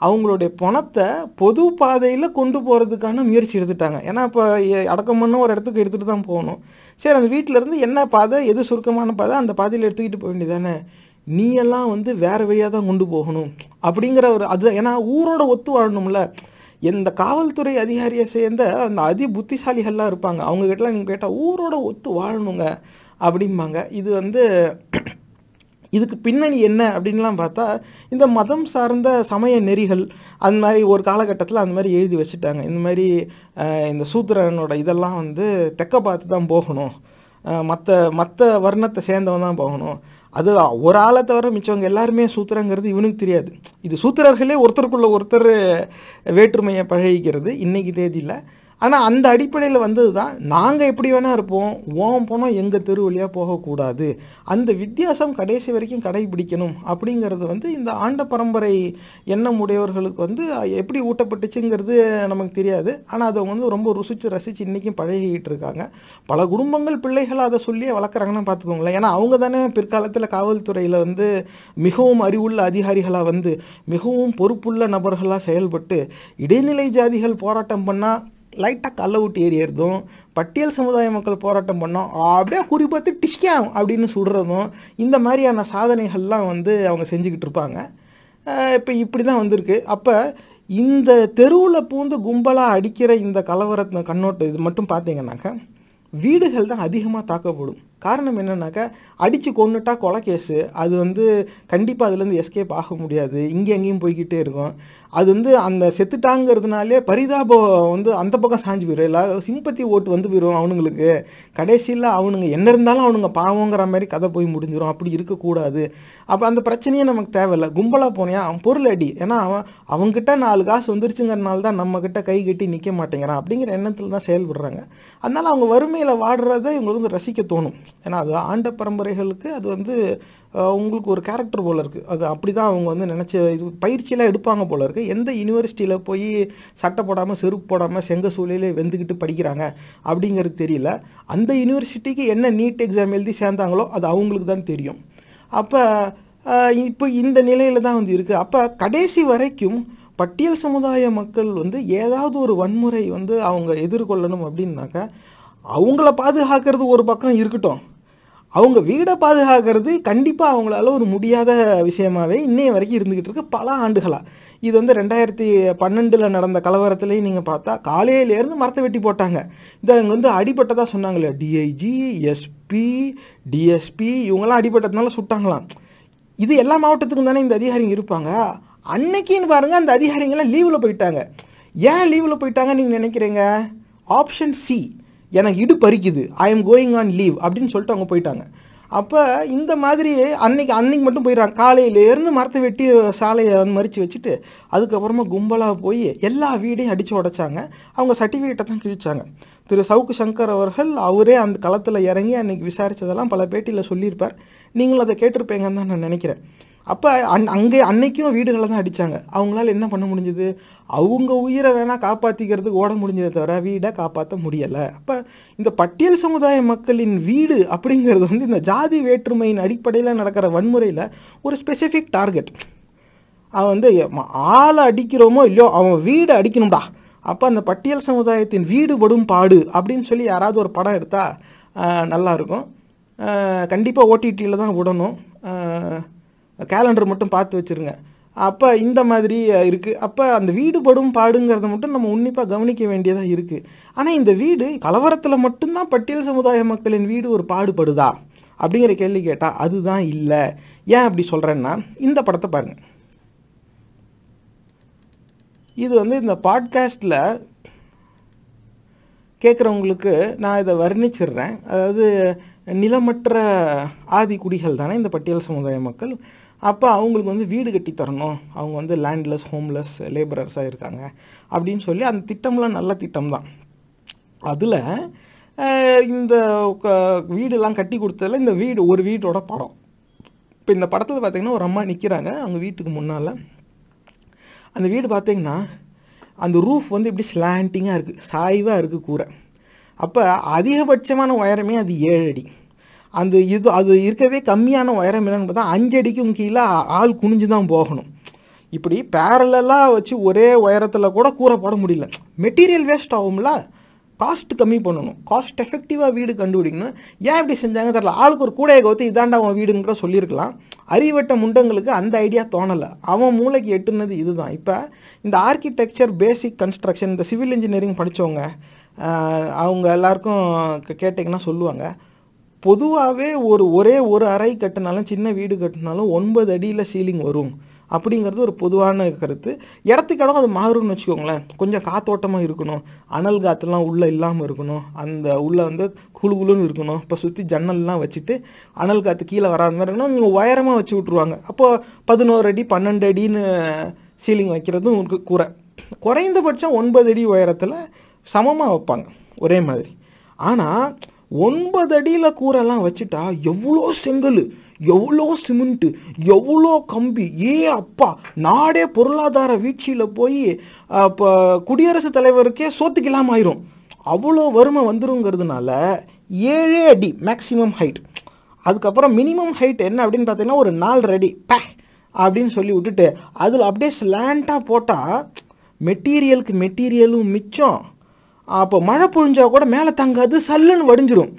அவங்களுடைய பணத்தை பொது பாதையில் கொண்டு போகிறதுக்கான முயற்சி எடுத்துட்டாங்க. ஏன்னா இப்போ அடக்கம் பண்ண ஒரு இடத்துக்கு எடுத்துகிட்டு தான் போகணும். சரி அந்த வீட்டில் இருந்து என்ன பாதை எது சுருக்கமான பாதை அந்த பாதையில் எடுத்துக்கிட்டு போக வேண்டியதானே நீ எல்லாம் வந்து வேறு வழியாக தான் கொண்டு போகணும். அப்படிங்கிற ஒரு அது ஏன்னா ஊரோட ஒத்து வாழணும்ல. எந்த காவல்துறை அதிகாரியை சேர்ந்த அந்த அதி புத்திசாலிகள்லாம் இருப்பாங்க அவங்கக்கிட்டலாம் நீங்கள் கேட்டால் ஊரோட ஒத்து வாழணுங்க. அப்படிம்பாங்க. இது வந்து இதுக்கு பின்னணி என்ன அப்படின்லாம் பார்த்தா இந்த மதம் சார்ந்த சமய நெறிகள் அந்த மாதிரி ஒரு காலகட்டத்தில் அந்த மாதிரி எழுதி வச்சுட்டாங்க. இந்த மாதிரி இந்த சூத்திரனோட இதெல்லாம் வந்து தெக்க பார்த்து தான் போகணும். மற்ற மற்ற வர்ணத்தை சேர்ந்தவன் தான் போகணும். அது ஒரு ஆளை தவிர மிச்சவங்க எல்லாருமே சூத்திரங்கிறது இவனுக்கு தெரியாது. இது சூத்திரர்களே ஒருத்தருக்குள்ள ஒருத்தர் வேற்றுமையை பழகிக்கிறது. இன்றைக்கி தேதியில் ஆனால் அந்த அடிப்படையில் வந்தது தான் நாங்கள் எப்படி வேணால் இருப்போம் ஓம் போனால் எங்கள் தெரு வழியாக போகக்கூடாது அந்த வித்தியாசம் கடைசி வரைக்கும் கடைபிடிக்கணும் அப்படிங்கிறது வந்து இந்த ஆண்ட பரம்பரை எண்ணம் உடையவர்களுக்கு வந்து எப்படி ஊட்டப்பட்டுச்சுங்கிறது நமக்கு தெரியாது. ஆனால் அதை அவங்க வந்து ரொம்ப ருசித்து ரசித்து இன்றைக்கும் பழகிக்கிட்டு இருக்காங்க பல குடும்பங்கள் பிள்ளைகளை அதை சொல்லியே வளர்க்குறாங்கன்னு பார்த்துக்கோங்களேன். ஏன்னா அவங்க தானே பிற்காலத்தில் காவல்துறையில் வந்து மிகவும் அறிவுள்ள அதிகாரிகளாக வந்து மிகவும் பொறுப்புள்ள நபர்களாக செயல்பட்டு இடைநிலை ஜாதிகள் போராட்டம் பண்ணால் லைட்டாக கள்ள ஊட்டி ஏறியறதும் பட்டியல் சமுதாய மக்கள் போராட்டம் பண்ணோம். அப்படியே குறிப்பாத்து டிஷ்காம் அப்படின்னு சுடுறதும் இந்த மாதிரியான சாதனைகள்லாம் வந்து அவங்க செஞ்சுக்கிட்டு இருப்பாங்க. இப்போ இப்படி தான் வந்திருக்கு. அப்போ இந்த தெருவில் பூந்து கும்பலாக அடிக்கிற இந்த கலவரத்தின் கண்ணோட்டம் இது மட்டும் பார்த்தீங்கன்னாக்கா வீடுகள் தான் அதிகமாக தாக்கப்படும். காரணம் என்னன்னாக்கா அடித்து கொண்டுட்டா கொலை கேஸு. அது வந்து கண்டிப்பாக அதுலேருந்து எஸ்கேப் ஆக முடியாது. இங்கே எங்கேயும் போய்கிட்டே இருக்கும். அது வந்து அந்த செத்துட்டாங்கிறதுனாலே பரிதாபம் வந்து அந்த பக்கம் சாஞ்சு போயிடும் இல்லை சிம்பத்தி ஓட்டு வந்து போயிடும் அவனுங்களுக்கு. கடைசியில் அவனுங்க என்ன இருந்தாலும் அவனுங்க பாவங்கிற மாதிரி கதை போய் முடிஞ்சிடும் அப்படி இருக்கக்கூடாது. அப்போ அந்த பிரச்சனையே நமக்கு தேவையில்லை. கும்பலாக போனியா? அவன் பொருள் அடி. ஏன்னா அவன் அவங்ககிட்ட நாலு காசு வந்துருச்சுங்கிறனால தான் நம்மக்கிட்ட கை கட்டி நிற்க மாட்டேங்கிறான். அப்படிங்கிற எண்ணத்தில் தான் செயல்படுறாங்க. அதனால் அவங்க வறுமையில் வாடுறதை இவங்களுக்கு வந்து ரசிக்க தோணும். ஏன்னா அது ஆண்ட பரம்பரைகளுக்கு அது வந்து உங்களுக்கு ஒரு கேரக்டர் போல இருக்குது அது அப்படி தான் அவங்க வந்து நினச்ச இது பயிற்சியெலாம் எடுப்பாங்க போல இருக்குது எந்த யூனிவர்சிட்டியில் போய் சட்டை போடாமல் செருப்பு போடாமல் செங்க சூழலே வெந்துக்கிட்டு படிக்கிறாங்க அப்படிங்கிறது தெரியல. அந்த யூனிவர்சிட்டிக்கு என்ன நீட் எக்ஸாம் எழுதி சேர்ந்தாங்களோ அது அவங்களுக்கு தான் தெரியும். அப்போ இப்போ இந்த நிலையில் தான் வந்து இருக்குது அப்போ கடைசி வரைக்கும் பட்டியல் சமுதாய மக்கள் வந்து ஏதாவது ஒரு வன்முறை வந்து அவங்க எதிர்கொள்ளணும் அப்படின்னாக்கா அவங்கள பாதுகாக்கிறது ஒரு பக்கம் இருக்கட்டும். அவங்க வீடை பாதுகாக்கிறது கண்டிப்பாக அவங்களால ஒரு முடியாத விஷயமாகவே இன்னைய வரைக்கும் இருந்துக்கிட்டு இருக்கு பல ஆண்டுகளாக இது வந்து ரெண்டாயிரத்தி பன்னெண்டில் நடந்த கலவரத்துலேயும் நீங்கள் பார்த்தா காலையிலேருந்து மரத்தை வெட்டி போட்டாங்க. இந்த இங்கே வந்து அடிபட்டதாக சொன்னாங்களே டிஐஜி எஸ்பி டிஎஸ்பி இவங்கெல்லாம் அடிபட்டதுனால சுட்டாங்களாம். இது எல்லா மாவட்டத்துக்கும் தானே இந்த அதிகாரிங்க இருப்பாங்க. அன்னைக்குன்னு பாருங்க அந்த அதிகாரிங்கெல்லாம் லீவில் போயிட்டாங்க. ஏன் லீவில் போயிட்டாங்க நீங்கள் நினைக்கிறீங்க? ஆப்ஷன் சி எனக்கு இடு பறிக்குது. I am going on leave அப்படின்னு சொல்லிட்டு அவங்க போயிட்டாங்க. அப்போ இந்த மாதிரி அன்னைக்கு அன்னைக்கு மட்டும் போயிடுறாங்க. காலையிலேருந்து மரத்தை வெட்டி சாலையை வந்து மறித்து வச்சுட்டு அதுக்கப்புறமா கும்பலாக போய் எல்லா வீடையும் அடித்து உடைச்சாங்க. அவங்க சர்டிஃபிகேட்டை தான் கிழிச்சாங்க. திரு சவுக்கு சங்கர் அவர்கள் அவரே அந்த களத்தில் இறங்கி அன்னைக்கு விசாரித்ததெல்லாம் பல பேட்டியில் சொல்லியிருப்பார். நீங்களும் அதை கேட்டிருப்பீங்கன்னு தான் நான் நினைக்கிறேன். அப்போ அன் அங்கே அன்னைக்கும் வீடுகளை தான் அடித்தாங்க அவங்களால என்ன பண்ண முடிஞ்சது? அவங்க உயிரை வேணால் காப்பாற்றிக்கிறதுக்கு ஓட முடிஞ்சதை தவிர வீடை காப்பாற்ற முடியலை. அப்போ இந்த பட்டியல் சமுதாய மக்களின் வீடு அப்படிங்கிறது வந்து இந்த ஜாதி வேற்றுமையின் அடிப்படையில் நடக்கிற வன்முறையில் ஒரு ஸ்பெசிஃபிக் டார்கெட் அவன் வந்து ஆளை அடிக்கிறோமோ இல்லையோ அவன் வீடு அடிக்கணும்டா. அப்போ அந்த பட்டியல் சமுதாயத்தின் வீடு படும் பாடு அப்படின்னு சொல்லி யாராவது ஒரு படம் எடுத்தால் நல்லாயிருக்கும் கண்டிப்பாக ஓடிடியில் தான் விடணும். கேலண்டர் மட்டும் பார்த்து வச்சுருங்க. அப்போ இந்த மாதிரி இருக்குது அப்போ அந்த வீடு படும் பாடுங்கிறத மட்டும் நம்ம உன்னிப்பாக கவனிக்க வேண்டியதாக இருக்குது ஆனால் இந்த வீடு கலவரத்தில் மட்டும்தான் பட்டியல் சமுதாய மக்களின் வீடு ஒரு பாடுபடுதா? அப்படிங்கிற கேள்வி கேட்டால் அதுதான் இல்லை. ஏன் அப்படி சொல்கிறேன்னா இந்த படத்தை பாருங்கள் இது வந்து இந்த பாட்காஸ்ட்டில் கேட்குறவங்களுக்கு நான் இதை வர்ணிச்சிடுறேன். அதாவது நிலமற்ற ஆதி குடிகள் தானே இந்த பட்டியல் சமுதாய மக்கள்? அப்போ அவங்களுக்கு வந்து வீடு கட்டி தரணும். அவங்க வந்து லேண்ட்லெஸ் ஹோம்லெஸ் லேபரர்ஸாக இருக்காங்க. அப்படின்னு சொல்லி அந்த திட்டம்லாம் நல்ல திட்டம் தான் அதில் இந்த க- வீடெல்லாம் கட்டி கொடுத்ததுல இந்த வீடு ஒரு வீடோட படம். இப்போ இந்த படத்தில் பார்த்தீங்கன்னா ஒரு அம்மா நிற்கிறாங்க அவங்க வீட்டுக்கு முன்னால். அந்த வீடு பார்த்தீங்கன்னா அந்த ரூஃப் வந்து இப்படி ஸ்லாண்டிங்காக இருக்குது சாய்வாக இருக்குது கூரை. அப்போ அதிகபட்சமான உயரமே அது ஏழு அடி. அந்த இது அது இருக்கிறதே கம்மியான உயரம் என்னன்னு பார்த்தா அஞ்சு அடிக்கும் கீழே ஆள் குனிஞ்சு தான் போகணும். இப்படி பேரலாக வச்சு ஒரே உயரத்தில் கூட கூரை போட முடியல. மெட்டீரியல் வேஸ்ட் ஆகும்ல? காஸ்ட் கம்மி பண்ணணும். காஸ்ட் எஃபெக்டிவாக வீடு கண்டுபிடிக்கணும். ஏன் இப்படி செஞ்சாங்க தெரில ஆளுக்கு ஒரு கூடையை கவுத்து இதாண்டா அவன் வீடுங்கிற சொல்லியிருக்கலாம். அறிவட்ட முண்டங்களுக்கு அந்த ஐடியா தோணலை. அவன் மூளைக்கு எட்டுனது இதுதான். இப்போ இந்த ஆர்கிடெக்சர் பேசிக் கன்ஸ்ட்ரக்ஷன் இந்த சிவில் இன்ஜினியரிங் படித்தவங்க அவங்க எல்லாருக்கும் கேட்டிங்கன்னா சொல்லுவாங்க. பொதுவாகவே ஒரு ஒரே ஒரு அறை கட்டினாலும் சின்ன வீடு கட்டினாலும் ஒன்பது அடியில் சீலிங் வரும். அப்படிங்கிறது ஒரு பொதுவான கருத்து. இடத்துக்கு இடம் அது மாறும்னு வச்சுக்கோங்களேன். கொஞ்சம் காத்தோட்டமாக இருக்கணும். அனல் காற்றுலாம் உள்ளே இல்லாமல் இருக்கணும். அந்த உள்ளே வந்து குளு குளுன்னு இருக்கணும். இப்போ சுற்றி ஜன்னல்லாம் வச்சுட்டு அனல் காற்று கீழே வராத மாதிரி இருக்கணும் நீங்கள் உயரமாக வச்சு விட்ருவாங்க அப்போது பதினோரு அடி பன்னெண்டு அடின்னு சீலிங் வைக்கிறதும் உங்களுக்கு குறை. குறைந்தபட்சம் ஒன்பது அடி உயரத்தில் சமமாக வைப்பாங்க. ஒரே மாதிரி. ஆனால் ஒன்பது அடியில் கூரெல்லாம் வச்சுட்டா எவ்வளோ செங்கல் எவ்வளோ சிமெண்ட்டு எவ்வளோ கம்பி ஏ அப்பா நாடே பொருளாதார வீழ்ச்சியில் போய் இப்போ குடியரசுத் தலைவருக்கே சோத்துக்கெல்லாம் ஆயிரும். அவ்வளோ வறுமை வந்துருங்கிறதுனால ஏழே அடி மேக்ஸிமம் ஹைட் அதுக்கப்புறம் மினிமம் ஹைட் என்ன அப்படின்னு பார்த்தீங்கன்னா ஒரு நாலு அடி பே அப்படின்னு சொல்லி விட்டுட்டு அதில் அப்படியே ஸ்லாண்டாக போட்டால் மெட்டீரியலுக்கு மெட்டீரியலும் மிச்சம். அப்போ மழை பொழிஞ்சா கூட மேலே தங்காது சல்லுன்னு வடிஞ்சிரும்.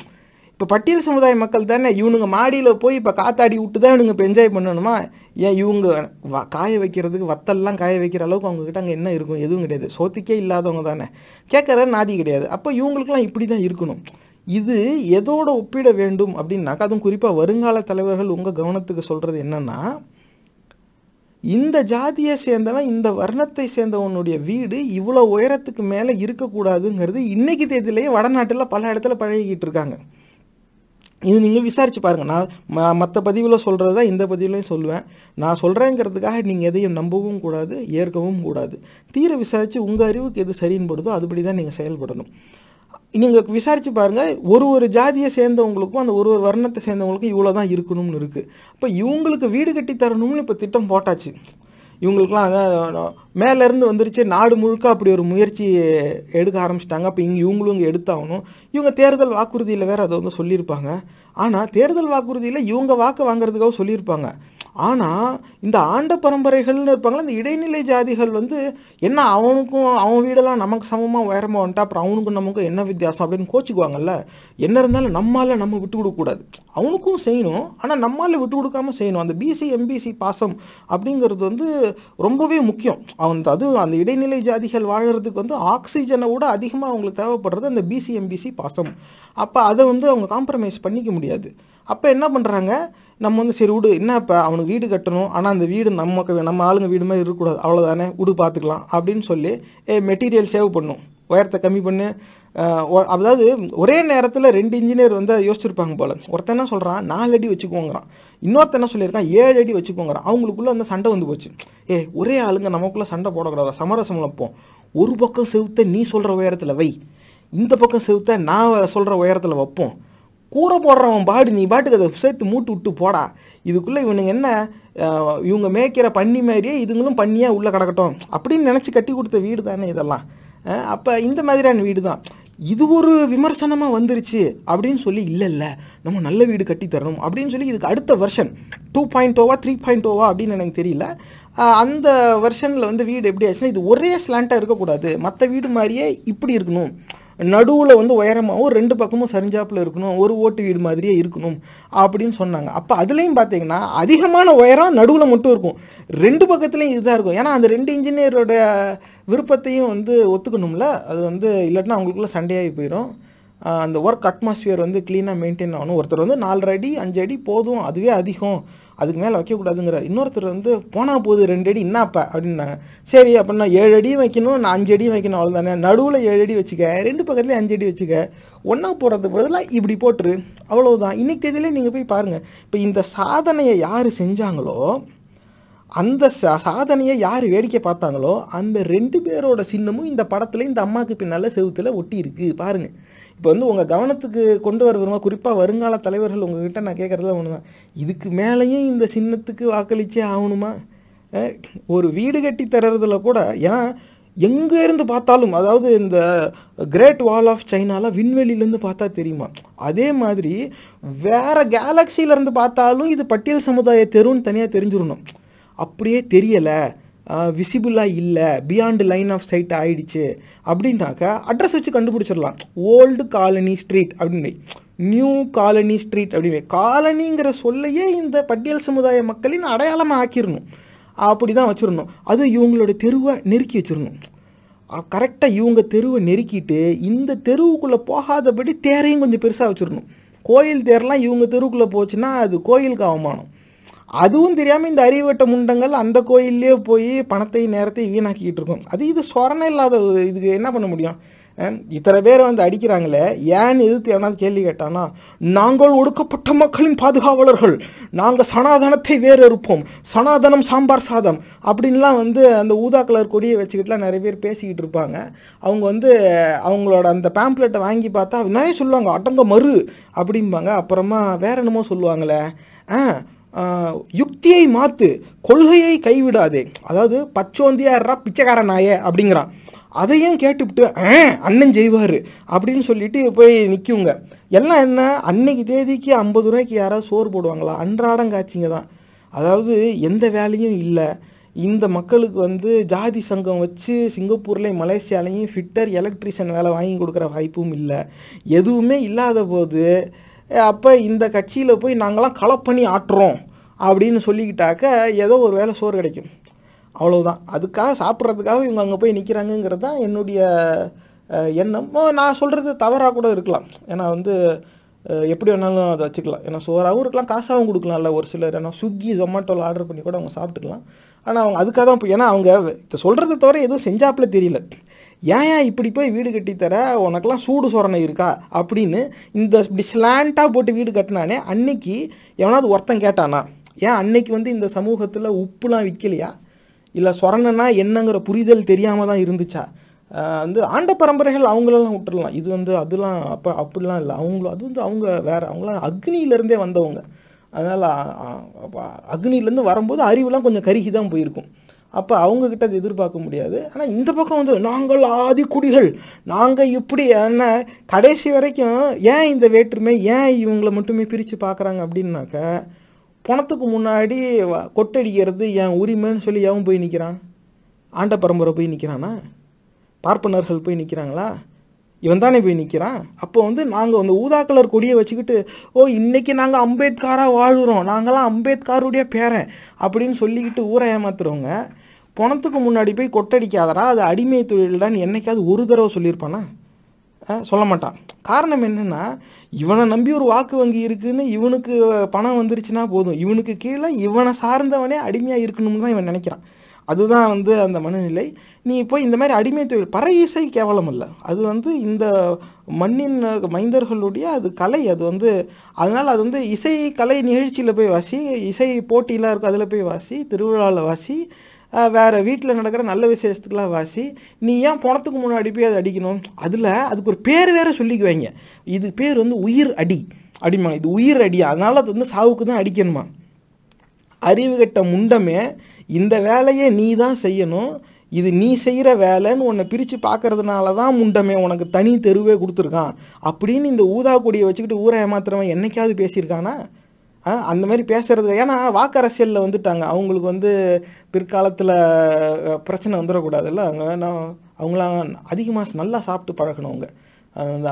இப்போ பட்டியல் சமுதாய மக்கள் தானே இவனுங்க மாடியில் போய் இப்போ காத்தாடி விட்டு தான் இவனுங்க இப்போ என்ஜாய் பண்ணணுமா? ஏன் இவங்க வ- காய வைக்கிறதுக்கு வத்தல்லாம் காய வைக்கிற அளவுக்கு அவங்கக்கிட்ட அங்கே என்ன இருக்கும்? எதுவும் கிடையாது. சோத்துக்கே இல்லாதவங்க தானே. கேட்குற நாதி கிடையாது. அப்போ இவங்களுக்குலாம் இப்படி தான் இருக்கணும். இது எதோட ஒப்பிட வேண்டும் அப்படின்னாக்கா அதுவும் குறிப்பாக வருங்கால தலைவர்கள் உங்கள் கவனத்துக்கு சொல்கிறது என்னென்னா இந்த ஜாதியை சேர்ந்தவன் இந்த வர்ணத்தை சேர்ந்தவனுடைய வீடு இவ்வளோ உயரத்துக்கு மேலே இருக்கக்கூடாதுங்கிறது இன்னைக்கு தேதியிலேயே வடநாட்டில் பல இடத்துல பழகிக்கிட்டு இருக்காங்க. இது நீங்கள் விசாரிச்சு பாருங்கள் நான் மற்ற பதிவில் சொல்கிறது தான் இந்த பதிவிலையும் சொல்லுவேன். நான் சொல்கிறேங்கிறதுக்காக நீங்கள் எதையும் நம்பவும் கூடாது ஏற்கவும் கூடாது. தீர விசாரித்து உங்கள் அறிவுக்கு எது சரின்னு படுதோ அதுபடி தான் நீங்கள் செயல்படணும். நீங்கள் விசாரித்து பாருங்கள் ஒரு ஒரு ஜாதியை சேர்ந்தவங்களுக்கும் அந்த ஒரு ஒரு வர்ணத்தை சேர்ந்தவங்களுக்கும் இவ்வளோ தான் இருக்கணும்னு இருக்குது அப்போ இவங்களுக்கு வீடு கட்டி தரணும்னு இப்போ திட்டம் போட்டாச்சு. இவங்களுக்குலாம் அதான் மேலேருந்து வந்துருச்சு நாடு முழுக்க அப்படி ஒரு முயற்சி எடுக்க ஆரம்பிச்சிட்டாங்க. அப்போ இங்கே இவங்களும் இங்கே எடுத்தாகணும். இவங்க தேர்தல் வாக்குறுதியில் வேறு அதை வந்து சொல்லியிருப்பாங்க. ஆனால் தேர்தல் வாக்குறுதியில் இவங்க வாக்கு வாங்குறதுக்காக சொல்லியிருப்பாங்க. ஆனால் இந்த ஆண்ட பரம்பரைகள்னு இருப்பாங்களா இந்த இடைநிலை ஜாதிகள் வந்து என்ன அவனுக்கும் அவன் வீடெல்லாம் நமக்கு சமமாக உயரமாக வந்துட்டா அப்புறம் அவனுக்கும் நமக்கும் என்ன வித்தியாசம் அப்படின்னு கோச்சிக்குவாங்கல்ல? என்ன இருந்தாலும் நம்மால் நம்ம விட்டு கொடுக்கக்கூடாது அவனுக்கும் செய்யணும் ஆனால் நம்மால் விட்டு கொடுக்காம செய்யணும். அந்த பிசி எம்பிசி பாசம் அப்படிங்கிறது வந்து ரொம்பவே முக்கியம். அவன் அது அந்த இடைநிலை ஜாதிகள் வாழறதுக்கு வந்து ஆக்சிஜனை விட அதிகமாக அவங்களுக்கு தேவைப்படுறது அந்த பிசி எம்பிசி பாசம். அப்போ அதை வந்து அவங்க காம்ப்ரமைஸ் பண்ணிக்க முடியாது. அப்போ என்ன பண்ணுறாங்க நம்ம வந்து சரி விடு என்ன இப்போ? அவனுக்கு வீடு கட்டணும். ஆனால் அந்த வீடு நமக்கு நம்ம ஆளுங்க வீடு மாதிரி இருக்கக்கூடாது. அவ்வளோதானே விடு பார்த்துக்கலாம் அப்படின்னு சொல்லி ஏ மெட்டீரியல் சேவ் பண்ணும் உயரத்தை கம்மி பண்ணு. அதாவது ஒரே நேரத்தில் ரெண்டு இன்ஜினியர் வந்து அதை யோசிச்சிருப்பாங்க போல ஒருத்தன் என்ன சொல்கிறான் நாலு அடி வச்சுக்கோங்கிறான். இன்னொருத்தன் என்ன சொல்லியிருக்கான்? ஏழு அடி வச்சுக்கோங்கிறான். அவங்களுக்குள்ள அந்த சண்டை வந்து போச்சு. ஏ ஒரே ஆளுங்க நமக்குள்ளே சண்டை போடக்கூடாதா? சமரசம் வைப்போம் ஒரு பக்கம் செவுத்த நீ சொல்கிற உயரத்தில் வை. இந்த பக்கம் செவுத்த நான் சொல்கிற உயரத்தில் வைப்போம். கூரை போடுறவன் பாடு நீ பாட்டுக்கு அதை சேர்த்து மூட்டு விட்டு போடா. இதுக்குள்ளே இவனுங்க என்ன இவங்க மேய்க்கிற பன்னி மாதிரியே இதுங்களும் பண்ணியாக உள்ளே கிடக்கட்டும். அப்படின்னு நினச்சி கட்டி கொடுத்த வீடு தானே இதெல்லாம். அப்போ இந்த மாதிரியான வீடு தான். இது ஒரு விமர்சனமாக வந்துருச்சு அப்படின்னு சொல்லி இல்லை இல்லை. நம்ம நல்ல வீடு கட்டித்தரணும் அப்படின்னு சொல்லி இதுக்கு அடுத்த வருஷன் டூ பாயிண்ட் ஓவா த்ரீ பாயிண்ட் ஓவா அப்படின்னு எனக்கு தெரியல. அந்த வெர்ஷனில் வந்து வீடு எப்படி ஆச்சுன்னா இது ஒரே ஸ்லாண்டாக இருக்கக்கூடாது. மற்ற வீடு மாதிரியே இப்படி இருக்கணும். நடுவில் வந்து உயரமாகவும் ரெண்டு பக்கமும் சரிஞ்சாப்பில் இருக்கணும் ஒரு ஓட்டு வீடு மாதிரியே இருக்கணும் அப்படின்னு சொன்னாங்க. அப்போ அதுலேயும் பார்த்தீங்கன்னா அதிகமான உயரம் நடுவில் மட்டும் இருக்கும். ரெண்டு பக்கத்துலேயும் இதுதான் இருக்கும். ஏன்னா அந்த ரெண்டு இன்ஜினியரோட விருப்பத்தையும் வந்து ஒத்துக்கணும்ல. அது வந்து இல்லாட்டினா அவங்களுக்குள்ள சண்டையாகி போயிடும். அந்த ஒர்க் அட்மாஸ்ஃபியர் வந்து க்ளீனாக மெயின்டைன் ஆகணும். ஒருத்தர் வந்து நாலரை அடி அஞ்சு அடி போதும். அதுவே அதிகம். அதுக்கு மேலே வைக்கக்கூடாதுங்கிறார். இன்னொருத்தர் வந்து போனால் போகுது ரெண்டு அடி என்னப்பா அப்படின்னாங்க. சரி அப்படின்னா ஏழு அடியும் வைக்கணும் நான் அஞ்சு அடியும் வைக்கணும் அவ்வளோதானே நடுவில் ஏழு அடி வச்சுக்க ரெண்டு பக்கத்துலேயும் அஞ்சு அடி வச்சுக்க. ஒன்றா போடுறதுக்கு பதிலாக இப்படி போட்டுரு. அவ்வளோதான் இன்னைக்கு தேதியிலே நீங்கள் போய் பாருங்கள் இப்போ இந்த சாதனையை யார் செஞ்சாங்களோ அந்த சா சாதனையை யார் வேடிக்கை பார்த்தாங்களோ அந்த ரெண்டு பேரோட சின்னமும் இந்த படத்தில் இந்த அம்மாவுக்கு பின்னால் செவுத்தில் ஒட்டி இருக்குது பாருங்கள் இப்போ வந்து உங்கள் கவனத்துக்கு கொண்டு வர விரும்ப குறிப்பாக வருங்கால தலைவர்கள் உங்ககிட்ட நான் கேட்குறதுல ஒன்று தான் இதுக்கு மேலேயும் இந்த சின்னத்துக்கு வாக்களிச்சே ஆகணுமா? ஒரு வீடு கட்டி தர்றதுல கூட ஏன்னா எங்கேருந்து பார்த்தாலும் அதாவது இந்த கிரேட் வால் ஆஃப் சைனாலாம் விண்வெளியிலேருந்து பார்த்தா தெரியுமா? அதே மாதிரி வேறு கேலக்சியிலேருந்து பார்த்தாலும் இது பட்டியல் சமுதாய தெருன்னு தனியாக தெரிஞ்சிடணும் அப்படியே தெரியலை. விசிபிளாக இல்லை பியாண்ட் லைன் ஆஃப் சைட் ஆயிடுச்சு அப்படின்னாக்கா அட்ரஸ் வச்சு கண்டுபிடிச்சிடலாம். ஓல்டு காலனி ஸ்ட்ரீட் அப்படின்னு நியூ காலனி ஸ்ட்ரீட் அப்படின்னு காலனிங்கிற சொல்லையே இந்த பட்டியல் சமுதாய மக்களின் அடையாளமாக ஆக்கிடணும் அப்படி தான் வச்சிடணும். அது இவங்களோட தெருவை நெருக்கி வச்சிடணும். கரெக்டாக இவங்க தெருவை நெருக்கிட்டு இந்த தெருவுக்குள்ளே போகாதபடி தேரையும் கொஞ்சம் பெருசாக வச்சிடணும். கோயில் தேரெலாம் இவங்க தெருவுக்குள்ளே போச்சுன்னா அது கோயிலுக்கு அவமானம். அதுவும் தெரியாமல் இந்த அறிவட்ட முண்டங்கள் அந்த கோயிலே போய் பணத்தை நேரத்தையும் வீணாக்கிக்கிட்டு இருக்கும் அது இது சொரணை இல்லாத இதுக்கு என்ன பண்ண முடியும்? இத்தனை பேர் வந்து அடிக்கிறாங்களே ஏன்னு எதிர்த்து எவனாவது கேள்வி கேட்டானா நாங்கள் ஒடுக்கப்பட்ட மக்களின் பாதுகாவலர்கள் நாங்கள் சனாதனத்தை வேறு இருப்போம் சனாதனம் சாம்பார் சாதம் அப்படின்லாம் வந்து அந்த ஊதா கலர் கொடியை வச்சுக்கிட்டுலாம் நிறைய பேர் பேசிக்கிட்டு இருப்பாங்க அவங்க வந்து அவங்களோட அந்த பேம்ப்ளெட்டை வாங்கி பார்த்தா நிறைய சொல்லுவாங்க அடங்க மறு அப்படிம்பாங்க. அப்புறமா வேற என்னமோ சொல்லுவாங்களே ஆ, யுக்தியை மாற்று கொள்கையை கைவிடாதே. அதாவது பச்சோந்தியாடுறா பிச்சைக்காரனாயே அப்படிங்கிறான். அதையும் கேட்டுவிட்டு ஆ அண்ணன் செய்வார் அப்படின்னு சொல்லிட்டு போய் நிற்குங்க எல்லாம் என்ன அன்னைக்கு தேதிக்கு ஐம்பது ரூபாய்க்கு யாராவது சோறு போடுவாங்களா? அன்றாடம் காய்ச்சிங்க தான். அதாவது எந்த வேலையும் இல்லை. இந்த மக்களுக்கு வந்து ஜாதி சங்கம் வச்சு சிங்கப்பூர்லேயும் மலேசியாலையும் ஃபிட்டர் எலக்ட்ரிஷியன் வேலை வாங்கி கொடுக்குற வாய்ப்பும் இல்லை. எதுவுமே இல்லாத போது அப்போ இந்த கட்சியில் போய் நாங்களாம் களப்பணி ஆட்டுறோம் அப்படின்னு சொல்லிக்கிட்டாக்க ஏதோ ஒரு வேளை சோறு கிடைக்கும். அவ்வளோதான் அதுக்காக சாப்பிட்றதுக்காக இவங்க அங்கே போய் நிற்கிறாங்கங்கிறது தான் என்னுடைய எண்ணம். நான் சொல்கிறது தவறாக கூட இருக்கலாம். ஏன்னா வந்து எப்படி வேணாலும் அதை வச்சுக்கலாம். ஏன்னா சோறாகவும் இருக்கலாம் காசாகவும் கொடுக்கலாம்ல ஒரு சிலர். ஏன்னா ஸ்விக்கி ஜொமேட்டோவில் ஆர்டர் பண்ணி கூட அவங்க சாப்பிட்டுக்கலாம். ஆனால் அவங்க அதுக்காக தான் போய் ஏன்னா அவங்க இதை சொல்கிறத தவிர எதுவும் செஞ்சாப்பில் தெரியல. ஏன் ஏன் இப்படி போய் வீடு கட்டித்தர உனக்கெல்லாம் சூடு சொரணை இருக்கா? அப்படின்னு இந்த இப்படி ஸ்லாண்டாக போட்டு வீடு கட்டினானே அன்னைக்கு எவனாவது ஒருத்தன் கேட்டானா ஏன் அன்னைக்கு வந்து இந்த சமூகத்தில் உப்புலாம் விற்கலையா இல்லை சொரணன்னா என்னங்கிற புரிதல் தெரியாமல் தான் இருந்துச்சா? வந்து ஆண்ட பரம்பரைகள் அவங்களெல்லாம் விட்டுடலாம் இது வந்து அதெல்லாம் அப்போ அப்படிலாம் இல்லை. அவங்களும் அது வந்து அவங்க வேறு அவங்களாம் அக்னியிலேருந்தே வந்தவங்க. அதனால் அக்னியிலேருந்து வரும்போது அறிவுலாம் கொஞ்சம் கருகி தான் போயிருக்கும். அப்போ அவங்கக்கிட்ட அது எதிர்பார்க்க முடியாது. ஆனால் இந்த பக்கம் வந்து நாங்கள் ஆதி குடிகள். நாங்கள் இப்படி என்ன கடைசி வரைக்கும் ஏன் இந்த வேற்றுமை ஏன் இவங்களை மட்டுமே பிரித்து பார்க்குறாங்க? அப்படின்னாக்க பணத்துக்கு முன்னாடி வ- கொட்டடிக்கிறது என் உரிமைன்னு சொல்லி எவன் போய் நிற்கிறான் ஆண்ட பரம்பரை போய் நிற்கிறானா பார்ப்பனர்கள் போய் நிற்கிறாங்களா இவன் தானே போய் நிற்கிறான் அப்போ வந்து நாங்கள் அந்த ஊதா கலர் கொடியை வச்சுக்கிட்டு ஓ இன்னைக்கு நாங்கள் அம்பேத்கராக வாழ்கிறோம் நாங்களாம் அம்பேத்கருடைய பேரன். அப்படின்னு சொல்லிக்கிட்டு ஊரை ஏமாத்துறவங்க பணத்துக்கு முன்னாடி போய் கொட்டடிக்காதடா அது அடிமை தொழில்டான்னு என்னைக்காவது ஒரு தடவை சொல்லியிருப்பானா? சொல்ல மாட்டான். காரணம் என்னென்னா இவனை நம்பி ஒரு வாக்கு வங்கி இருக்குன்னு இவனுக்கு பணம் வந்துருச்சுன்னா போதும். இவனுக்கு கீழே இவனை சார்ந்தவனே அடிமையாக இருக்கணும்னு தான் இவன் நினைக்கிறான். அதுதான் வந்து அந்த மனநிலை. நீ போய் இந்த மாதிரி அடிமை தொழில் பற இசை கேவலம் அல்ல அது வந்து இந்த மண்ணின் மைந்தர்களுடைய அது கலை. அது வந்து அதனால் அது வந்து இசை கலை நிகழ்ச்சியில் போய் வாசி இசை போட்டியெலாம் இருக்கும் அதில் போய் வாசி திருவிழாவில் வாசி வேறு வீட்டில் நடக்கிற நல்ல விசேஷத்துக்கெலாம் வாசி நீ ஏன் பணத்துக்கு முன்னாடி போய் அதை அடிக்கணும்? அதில் அதுக்கு ஒரு பேர் வேறு சொல்லிக்குவாங்க. இது பேர் வந்து உயிர் அடி அப்படிம்பாங்க இது உயிர் அடி. அதனால் அது வந்து சாவுக்கு தான் அடிக்கணுமா? அறிவு கெட்ட முண்டமே இந்த வேலையை நீ தான் செய்யணும். இது நீ செய்கிற வேலைன்னு உன்னை பிரித்து பார்க்கறதுனால தான் முண்டமே உனக்கு தனி தெருவே கொடுத்துருக்கான். அப்படின்னு இந்த ஊதா கொடியை வச்சுக்கிட்டு ஊரை ஏமாத்துறவன் என்னைக்காவது பேசியிருக்கானா? அந்த மாதிரி பேசுறது ஏன்னா வாக்கு அரசியலில் வந்துட்டாங்க. அவங்களுக்கு வந்து பிற்காலத்தில் பிரச்சனை வந்துடக்கூடாதுல்ல. அவங்க நான் அவங்களாம் அதிகமாக நல்லா சாப்பிட்டு பழகணும் அவங்க.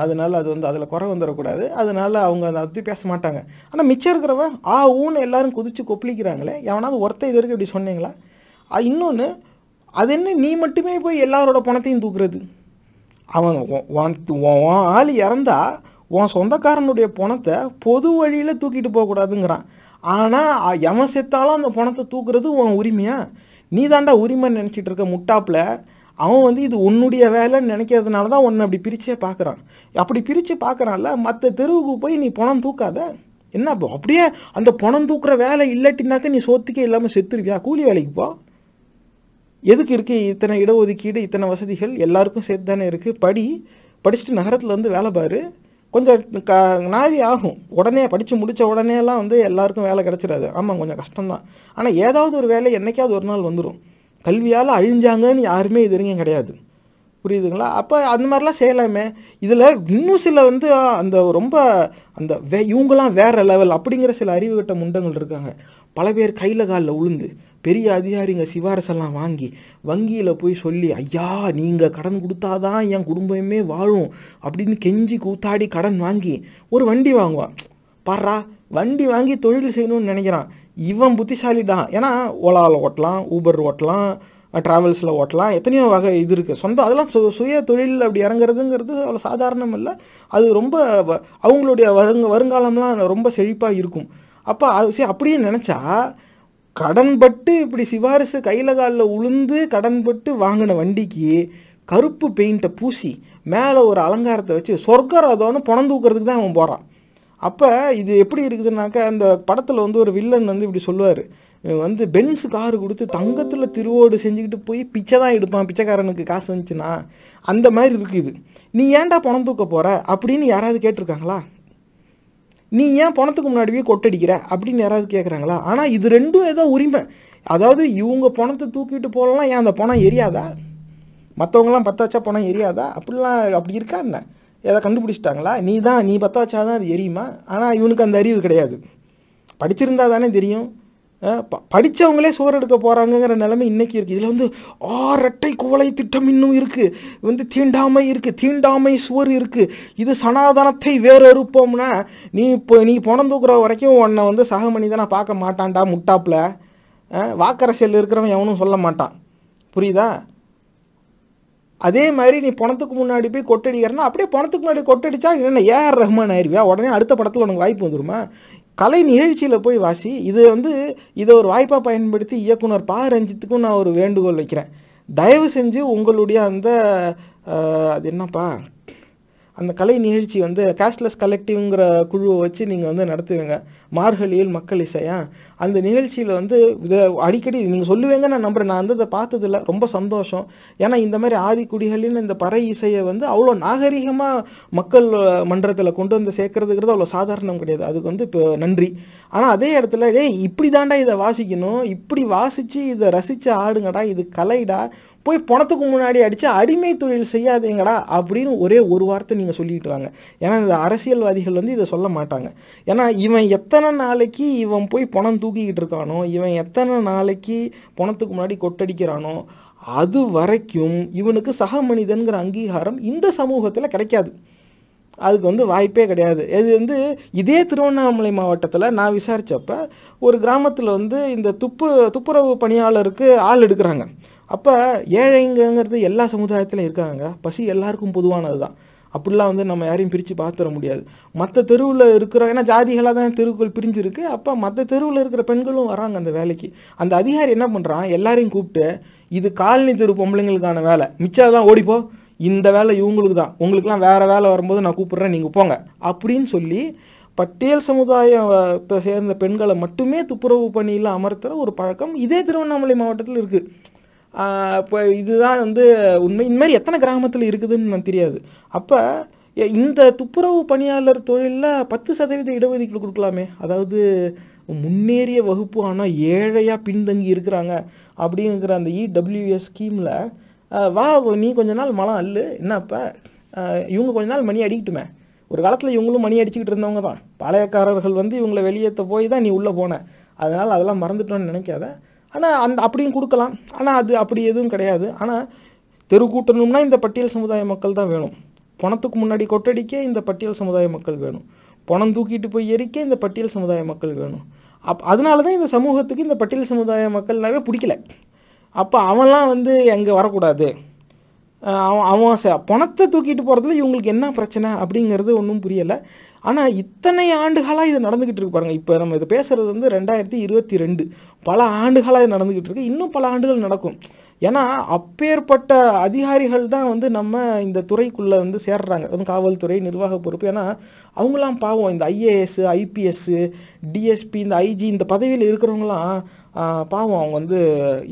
அதனால அது வந்து அதில் குறை வந்துடக்கூடாது. அதனால அவங்க அதை பற்றி பேச மாட்டாங்க. ஆனால் மிச்சம் இருக்கிறவன் ஆ ஊன்னு எல்லாரும் குதிச்சு கொப்பளிக்கிறாங்களே. எவனாவது ஒருத்தன் இது வரைக்கும் இப்படி சொன்னீங்களா? இன்னொன்று அது என்ன நீ மட்டுமே போய் எல்லாரோட பணத்தையும் தூக்குறது? அவன் ஆள் இறந்தா உன் சொந்தக்காரனுடைய பணத்தை பொது வழியில் தூக்கிட்டு போகக்கூடாதுங்கிறான் ஆனால் எவன் செத்தாலும் அந்த பணத்தை தூக்குறது உன் உரிமையா? நீ தாண்டா உரிமை நினச்சிட்டு இருக்க முட்டாப்பில். அவன் வந்து இது உன்னுடைய வேலைன்னு நினைக்கிறதுனால தான் உன்னை அப்படி பிரிச்சே பார்க்குறான் அப்படி பிரித்து பார்க்குறான்ல மற்ற தெருவுக்கு போய் நீ பணம் தூக்காத. என்ன அப்படியே அந்த பணம் தூக்குற வேலை இல்லாட்டினாக்க நீ சோத்துக்கே இல்லாமல் செத்துருவியா? கூலி வேலைக்கு போ. எதுக்கு இருக்கு இத்தனை இடஒதுக்கீடு இத்தனை வசதிகள்? எல்லாருக்கும் சேர்த்து தானே இருக்குது படி படிச்சுட்டு நகரத்தில் வந்து வேலை பாரு. கொஞ்சம் க நாழி ஆகும். உடனே படித்து முடித்த உடனேலாம் வந்து எல்லாருக்கும் வேலை கிடச்சிடாது. ஆமாம் கொஞ்சம் கஷ்டம்தான். ஆனால் ஏதாவது ஒரு வேலை என்னைக்காவது ஒரு நாள் வந்துடும் கல்வியால் அழிஞ்சாங்கன்னு யாருமே இது வரைக்கும் கிடையாது. புரியுதுங்களா? அப்போ அந்த மாதிரிலாம் செய்யலாமே. இதில் இன்னும் சில வந்து அந்த ரொம்ப அந்த வே இவங்களாம் வேற லெவல் அப்படிங்கிற சில அறிவுகட்ட முண்டங்கள் இருக்காங்க. பல பேர் கையில் காலில் உளுந்து. பெரிய அதிகாரிங்க சிபாரசெல்லாம் வாங்கி வங்கியில் போய் சொல்லி ஐயா நீங்கள் கடன் கொடுத்தாதான் என் குடும்பமே வாழும் அப்படின்னு கெஞ்சி கூத்தாடி கடன் வாங்கி ஒரு வண்டி வாங்குவான். பாடுறா வண்டி வாங்கி தொழில் செய்யணும்னு நினைக்கிறான். இவன் புத்திசாலிடான் ஏன்னா ஓலாவில் ஓட்டலாம் ஊபர் ஓட்டலாம் ட்ராவல்ஸில் ஓட்டலாம் எத்தனையோ வகை இது இருக்குது சொந்தம் அதெல்லாம் சு சுய தொழில் அப்படி இறங்குறதுங்கிறது அவ்வளோ சாதாரணம் இல்லை. அது ரொம்ப வ- அவங்களுடைய வருங்க வருங்காலம்லாம் ரொம்ப செழிப்பாக இருக்கும். அப்போ அது சரி அப்படியே நினச்சா கடன்பட்டு இப்படி சிபாரிசு கையில் காலில் உளுந்து கடன்பட்டு வாங்கின வண்டிக்கு கருப்பு பெயிண்ட்டை பூசி மேலே ஒரு அலங்காரத்தை வச்சு சொர்க்கரதம்னு பணம் தூக்கிறதுக்கு தான் அவன் போகிறான் அப்போ இது எப்படி இருக்குதுன்னாக்க அந்த படத்தில் வந்து ஒரு வில்லன் வந்து இப்படி சொல்லுவார். வந்து பென்ஸ் காரு கொடுத்து தங்கத்தில் திருவோடு செஞ்சுக்கிட்டு போய் பிச்சை தான் எடுப்பான். பிச்சைக்காரனுக்கு காசு வந்துச்சுன்னா அந்த மாதிரி இருக்குது. நீ ஏன்டா பணம் தூக்க போகிற அப்படின்னு யாராவது கேட்டிருக்காங்களா? நீ ஏன் பணத்துக்கு முன்னாடியே கொட்டடிக்கிற? அப்படின்னு யாராவது கேட்குறாங்களா ஆனால் இது ரெண்டும் ஏதோ உரிமை. அதாவது இவங்க பணத்தை தூக்கிட்டு போகலாம் ஏன் அந்த பணம் எரியாதா? மற்றவங்களாம் பற்ற வச்சா பணம் எரியாதா? அப்படிலாம் அப்படி இருக்கா என்ன? எதை கண்டுபிடிச்சிட்டாங்களா? நீ தான் நீ பற்ற வச்சா தான் அது எரியுமா? ஆனால் இவனுக்கு அந்த அறிவு கிடையாது. படிச்சிருந்தா தானே தெரியும். படித்தவங்களே சுவர் எடுக்க போகிறாங்கங்கிற நிலைமை இன்றைக்கி இருக்குது இதில் வந்து ஆறட்டை குவளை திட்டம் இன்னும் இருக்குது வந்து தீண்டாமை இருக்குது தீண்டாமை சுவர் இருக்குது இது சனாதனத்தை வேறறுப்போம்னா நீ இப்போ நீ பணம் தூக்குற வரைக்கும் உன்னை வந்து சக மனிதனா பார்க்க மாட்டான்டா முட்டாப்பில். வாக்கரசியல் இருக்கிறவன் எவனும் சொல்ல மாட்டான். புரியுதா? அதே மாதிரி நீ பணத்துக்கு முன்னாடி போய் கொட்டடிக்கிறனா அப்படியே பணத்துக்கு முன்னாடி கொட்டடிச்சா என்ன ஏஆர் ரஹ்மான் ஆயிருவியா? உடனே அடுத்த படத்தில் உனக்கு வாய்ப்பு வந்துருமா? கலை நிகழ்ச்சியில் போய் வாசி இது வந்து இதை ஒரு வாய்ப்பாக பயன்படுத்தி இயக்குனர் பா. ரஞ்சித்துக்கும் நான் ஒரு வேண்டுகோள் வைக்கிறேன். தயவு செஞ்சு உங்களுடைய அந்த அது என்னப்பா? அந்த கலை நிகழ்ச்சி வந்து கேஷ்லெஸ் கலெக்டிவ்ங்கிற குழுவை வச்சு நீங்கள் வந்து நடத்துவீங்க. மார்கழியில் மக்கள் இசையா? அந்த நிகழ்ச்சியில் வந்து இதை அடிக்கடி நீங்கள் சொல்லுவீங்க நான் நம்புகிறேன் நான் வந்து இதை பார்த்ததில்ல. ரொம்ப சந்தோஷம். ஏன்னா இந்த மாதிரி ஆதிக்குடிகளின் இந்த பறை இசையை வந்து அவ்வளோ நாகரிகமாக மக்கள் மன்றத்தில் கொண்டு வந்து சேர்க்கறதுங்கிறது அவ்வளோ சாதாரணம் கிடையாது. அதுக்கு வந்து இப்போ நன்றி. ஆனால் அதே இடத்துல ஏய் இப்படி தாண்டா இதை வாசிக்கணும். இப்படி வாசித்து இதை ரசித்து ஆடுங்கடா. இது கலைடா. போய் பணத்துக்கு முன்னாடி அடித்து அடிமை தொழில் செய்யாதீங்கடா அப்படின்னு ஒரே ஒரு வார்த்தை நீங்கள் சொல்லிட்டு வாங்க. ஏன்னா இந்த அரசியல்வாதிகள் வந்து இதை சொல்ல மாட்டாங்க. ஏன்னா இவன் எத்தனை நாளைக்கு இவன் போய் பணம் தூக்கிக்கிட்டு இருக்கானோ இவன் எத்தனை நாளைக்கு பணத்துக்கு முன்னாடி கொட்டடிக்கிறானோ அது வரைக்கும் இவனுக்கு சக மனிதன்கிற அங்கீகாரம் இந்த சமூகத்தில் கிடைக்காது. அதுக்கு வந்து வாய்ப்பே கிடையாது. இது வந்து இதே திருவண்ணாமலை மாவட்டத்தில் நான் விசாரித்தப்ப ஒரு கிராமத்தில் வந்து இந்த துப்பு துப்புரவு பணியாளருக்கு ஆள் எடுக்கிறாங்க. அப்போ ஏழைங்கிறது எல்லா சமுதாயத்திலும் இருக்காங்க. பசி எல்லாருக்கும் பொதுவானது தான் அப்படிலாம் வந்து நம்ம யாரையும் பிரித்து பார்த்துட முடியாது. மற்ற தெருவில் இருக்கிற ஏன்னா ஜாதிகளாக தான் தெருவுகள் பிரிஞ்சிருக்கு. அப்போ மற்ற தெருவில் இருக்கிற பெண்களும் வராங்க அந்த வேலைக்கு. அந்த அதிகாரி என்ன பண்ணுறான் எல்லாரையும் கூப்பிட்டு இது காலனி தெரு பொம்பளைங்களுக்கான வேலை. மிச்சம் ஓடிப்போ இந்த வேலை இவங்களுக்கு தான். உங்களுக்குலாம் வேறு வேலை வரும்போது நான் கூப்பிட்றேன் நீங்கள் போங்க. அப்படின்னு சொல்லி பட்டியல் சமுதாயத்தை சேர்ந்த பெண்களை மட்டுமே துப்புரவு பணியில் அமர்த்துகிற ஒரு பழக்கம் இதே திருவண்ணாமலை மாவட்டத்தில் இருக்குது இப்போ இதுதான் வந்து உண்மை. இந்த மாதிரி எத்தனை கிராமத்தில் இருக்குதுன்னு நான் தெரியாது. அப்போ இந்த துப்புரவு பணியாளர் தொழிலில் பத்து சதவீத இடஒதுக்கீடு கொடுக்கலாமே. அதாவது முன்னேறிய வகுப்பு ஆனால் ஏழையாக பின்தங்கி இருக்கிறாங்க அப்படிங்கிற அந்த இடபிள்யூஎஸ் ஸ்கீமில் வா நீ கொஞ்ச நாள் மலம் அல்லு என்னப்பா இவங்க கொஞ்ச நாள் மணி அடிக்கட்டுமே. ஒரு காலத்தில் இவங்களும் மணி அடிச்சுக்கிட்டு இருந்தவங்க தான். பழையக்காரர்கள் வந்து இவங்களை வெளியேற்ற போய் தான் நீ உள்ளே போன. அதனால் அதெல்லாம் மறந்துட்டோன்னு நினைக்காத. ஆனால் அந்த அப்படியும் கொடுக்கலாம். ஆனால் அது அப்படி எதுவும் கிடையாது. ஆனால் தெரு கூட்டணும்னா இந்த பட்டியல் சமுதாய மக்கள் தான் வேணும். பணத்துக்கு முன்னாடி கொட்டடிக்க இந்த பட்டியல் சமுதாய மக்கள் வேணும். பணம் தூக்கிட்டு போய் எரிக்க இந்த பட்டியல் சமுதாய மக்கள் வேணும். அப் அதனால தான் இந்த சமூகத்துக்கு இந்த பட்டியல் சமுதாய மக்கள்னாவே பிடிக்கல. அப்போ அவன்லாம் வந்து எங்கே வரக்கூடாது? அவன் அவன் பணத்தை தூக்கிட்டு போகிறதுல இவங்களுக்கு என்ன பிரச்சனை அப்படிங்கிறது ஒன்றும் புரியலை. ஆனால் இத்தனை ஆண்டுகளாக இது நடந்துக்கிட்டு இருக்கு பாருங்கள் இப்போ நம்ம இதை பேசுகிறது வந்து ரெண்டாயிரத்தி இருபத்தி ரெண்டு. பல ஆண்டுகளாக இது நடந்துக்கிட்டு இருக்கு. இன்னும் பல ஆண்டுகள் நடக்கும். ஏன்னா அப்பேற்பட்ட அதிகாரிகள் தான் வந்து நம்ம இந்த துறைக்குள்ளே வந்து சேர்றாங்க. அதுவும் காவல்துறை நிர்வாக பொறுப்பு. ஏன்னா அவங்களாம் பாவம். இந்த ஐஏஎஸ் ஐபிஎஸ்ஸு டிஎஸ்பி இந்த ஐஜி இந்த பதவியில் இருக்கிறவங்களாம் பாவம். அவங்க வந்து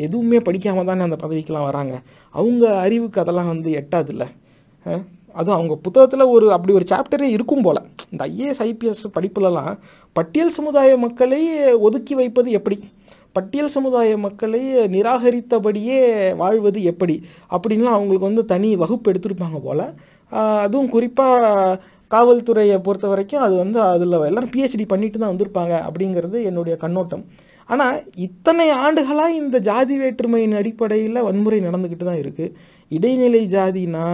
எதுவுமே படிக்காமல் தானே அந்த பதவிக்கெலாம் வராங்க. அவங்க அறிவுக்கு அதெல்லாம் வந்து எட்டாதில்ல. அதுவும் அவங்க புத்தகத்தில் ஒரு அப்படி ஒரு சாப்டரே இருக்கும் போல். இந்த ஐஏஎஸ் ஐபிஎஸ் படிப்புலலாம் பட்டியல் சமுதாய மக்களை ஒதுக்கி வைப்பது எப்படி? பட்டியல் சமுதாய மக்களை நிராகரித்தபடியே வாழ்வது எப்படி? அப்படின்லாம் அவங்களுக்கு வந்து தனி வகுப்பு எடுத்திருப்பாங்க போல். அதுவும் குறிப்பாக காவல்துறையை பொறுத்த வரைக்கும் அது வந்து அதில் எல்லாரும் பிஹெச்டி பண்ணிட்டு தான் வந்திருப்பாங்க அப்படிங்கிறது என்னுடைய கண்ணோட்டம். ஆனால் இத்தனை ஆண்டுகளாக இந்த ஜாதி வேற்றுமையின் அடிப்படையில் வன்முறை நடந்துக்கிட்டு தான் இருக்குது இடைநிலை ஜாதினா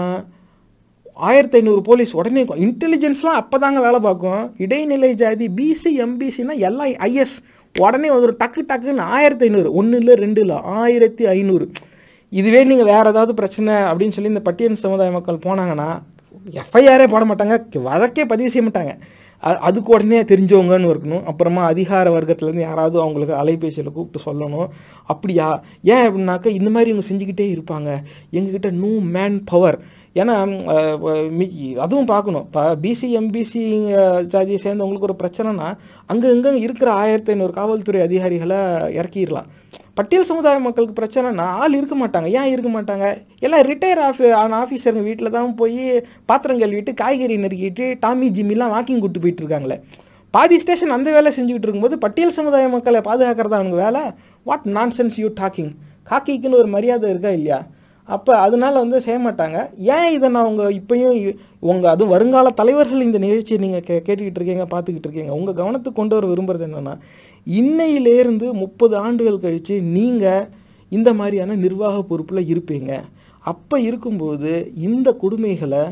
ஆயிரத்தி ஐநூறு போலீஸ் உடனே இன்டெலிஜென்ஸ்லாம் அப்போ தாங்க வேலை பார்க்கும். இடைநிலை ஜாதி பிசி எம்பிசினா எல்லாம் ஐஎஸ் உடனே வந்துடும் டக்கு டக்குன்னு ஆயிரத்தி ஐநூறு ஒன்று இல்லை ரெண்டு இல்லை ஆயிரத்தி ஐநூறு. இதுவே நீங்கள் வேறு ஏதாவது பிரச்சனை அப்படின்னு சொல்லி இந்த பட்டியல் சமுதாய மக்கள் போனாங்கன்னா எஃப்ஐஆரே போட மாட்டாங்க. வழக்கே பதிவு செய்ய மாட்டாங்க. அதுக்கு உடனே தெரிஞ்சவங்கன்னு இருக்கணும். அப்புறமா அதிகார வர்க்கத்துலேருந்து யாராவது அவங்களுக்கு அலைபேசியில் கூப்பிட்டு சொல்லணும். அப்படியா? ஏன் அப்படின்னாக்கா இந்த மாதிரி இவங்க செஞ்சுக்கிட்டே இருப்பாங்க. எங்ககிட்ட நோ மேன் பவர் ஏன்னா மி- அதுவும் பார்க்கணும். இப்போ பிசி எம்பிசி ஜாதியை சேர்ந்தவங்களுக்கு ஒரு பிரச்சனைனா அங்கே இங்கே இருக்கிற ஆயிரத்தி ஐநூறு காவல்துறை அதிகாரிகளை இறக்கிடலாம். பட்டியல் சமுதாய மக்களுக்கு பிரச்சனைனா ஆள் இருக்க மாட்டாங்க. ஏன் இருக்க மாட்டாங்க? எல்லாம் ரிட்டையர் ஆஃபி ஆன ஆஃபீஸருங்க வீட்டில் தான் போய் பாத்திரம் கழுவிட்டு காய்கறி நறுக்கிட்டு டாமி ஜிம்மிலாம் வாக்கிங் கூட்டு போயிட்டு இருக்காங்களே. பாதி ஸ்டேஷன் அந்த வேலை செஞ்சுக்கிட்டு இருக்கும்போது பட்டியல் சமுதாய மக்களை பாதுகாக்கிறதா அவனுக்கு வேலை? வாட் நான் சென்ஸ் யூ டாக்கிங் காக்கிக்குன்னு ஒரு மரியாதை இருக்கா இல்லையா? அப்போ அதனால் வந்து செய்ய மாட்டாங்க. ஏன் இதை நான் உங்கள் இப்பயும் உங்கள் அது அதுவும் வருங்கால தலைவர்கள் இந்த நிகழ்ச்சியை நீங்கள் கே கேட்டுக்கிட்டு இருக்கீங்க பார்த்துக்கிட்டு இருக்கீங்க. உங்கள் கவனத்துக்கு கொண்டு வர விரும்புகிறது என்னென்னா இன்னையிலேருந்து முப்பது ஆண்டுகள் கழித்து நீங்கள் இந்த மாதிரியான நிர்வாக பொறுப்பில் இருப்பீங்க. அப்போ இருக்கும்போது இந்த கொடுமைகளை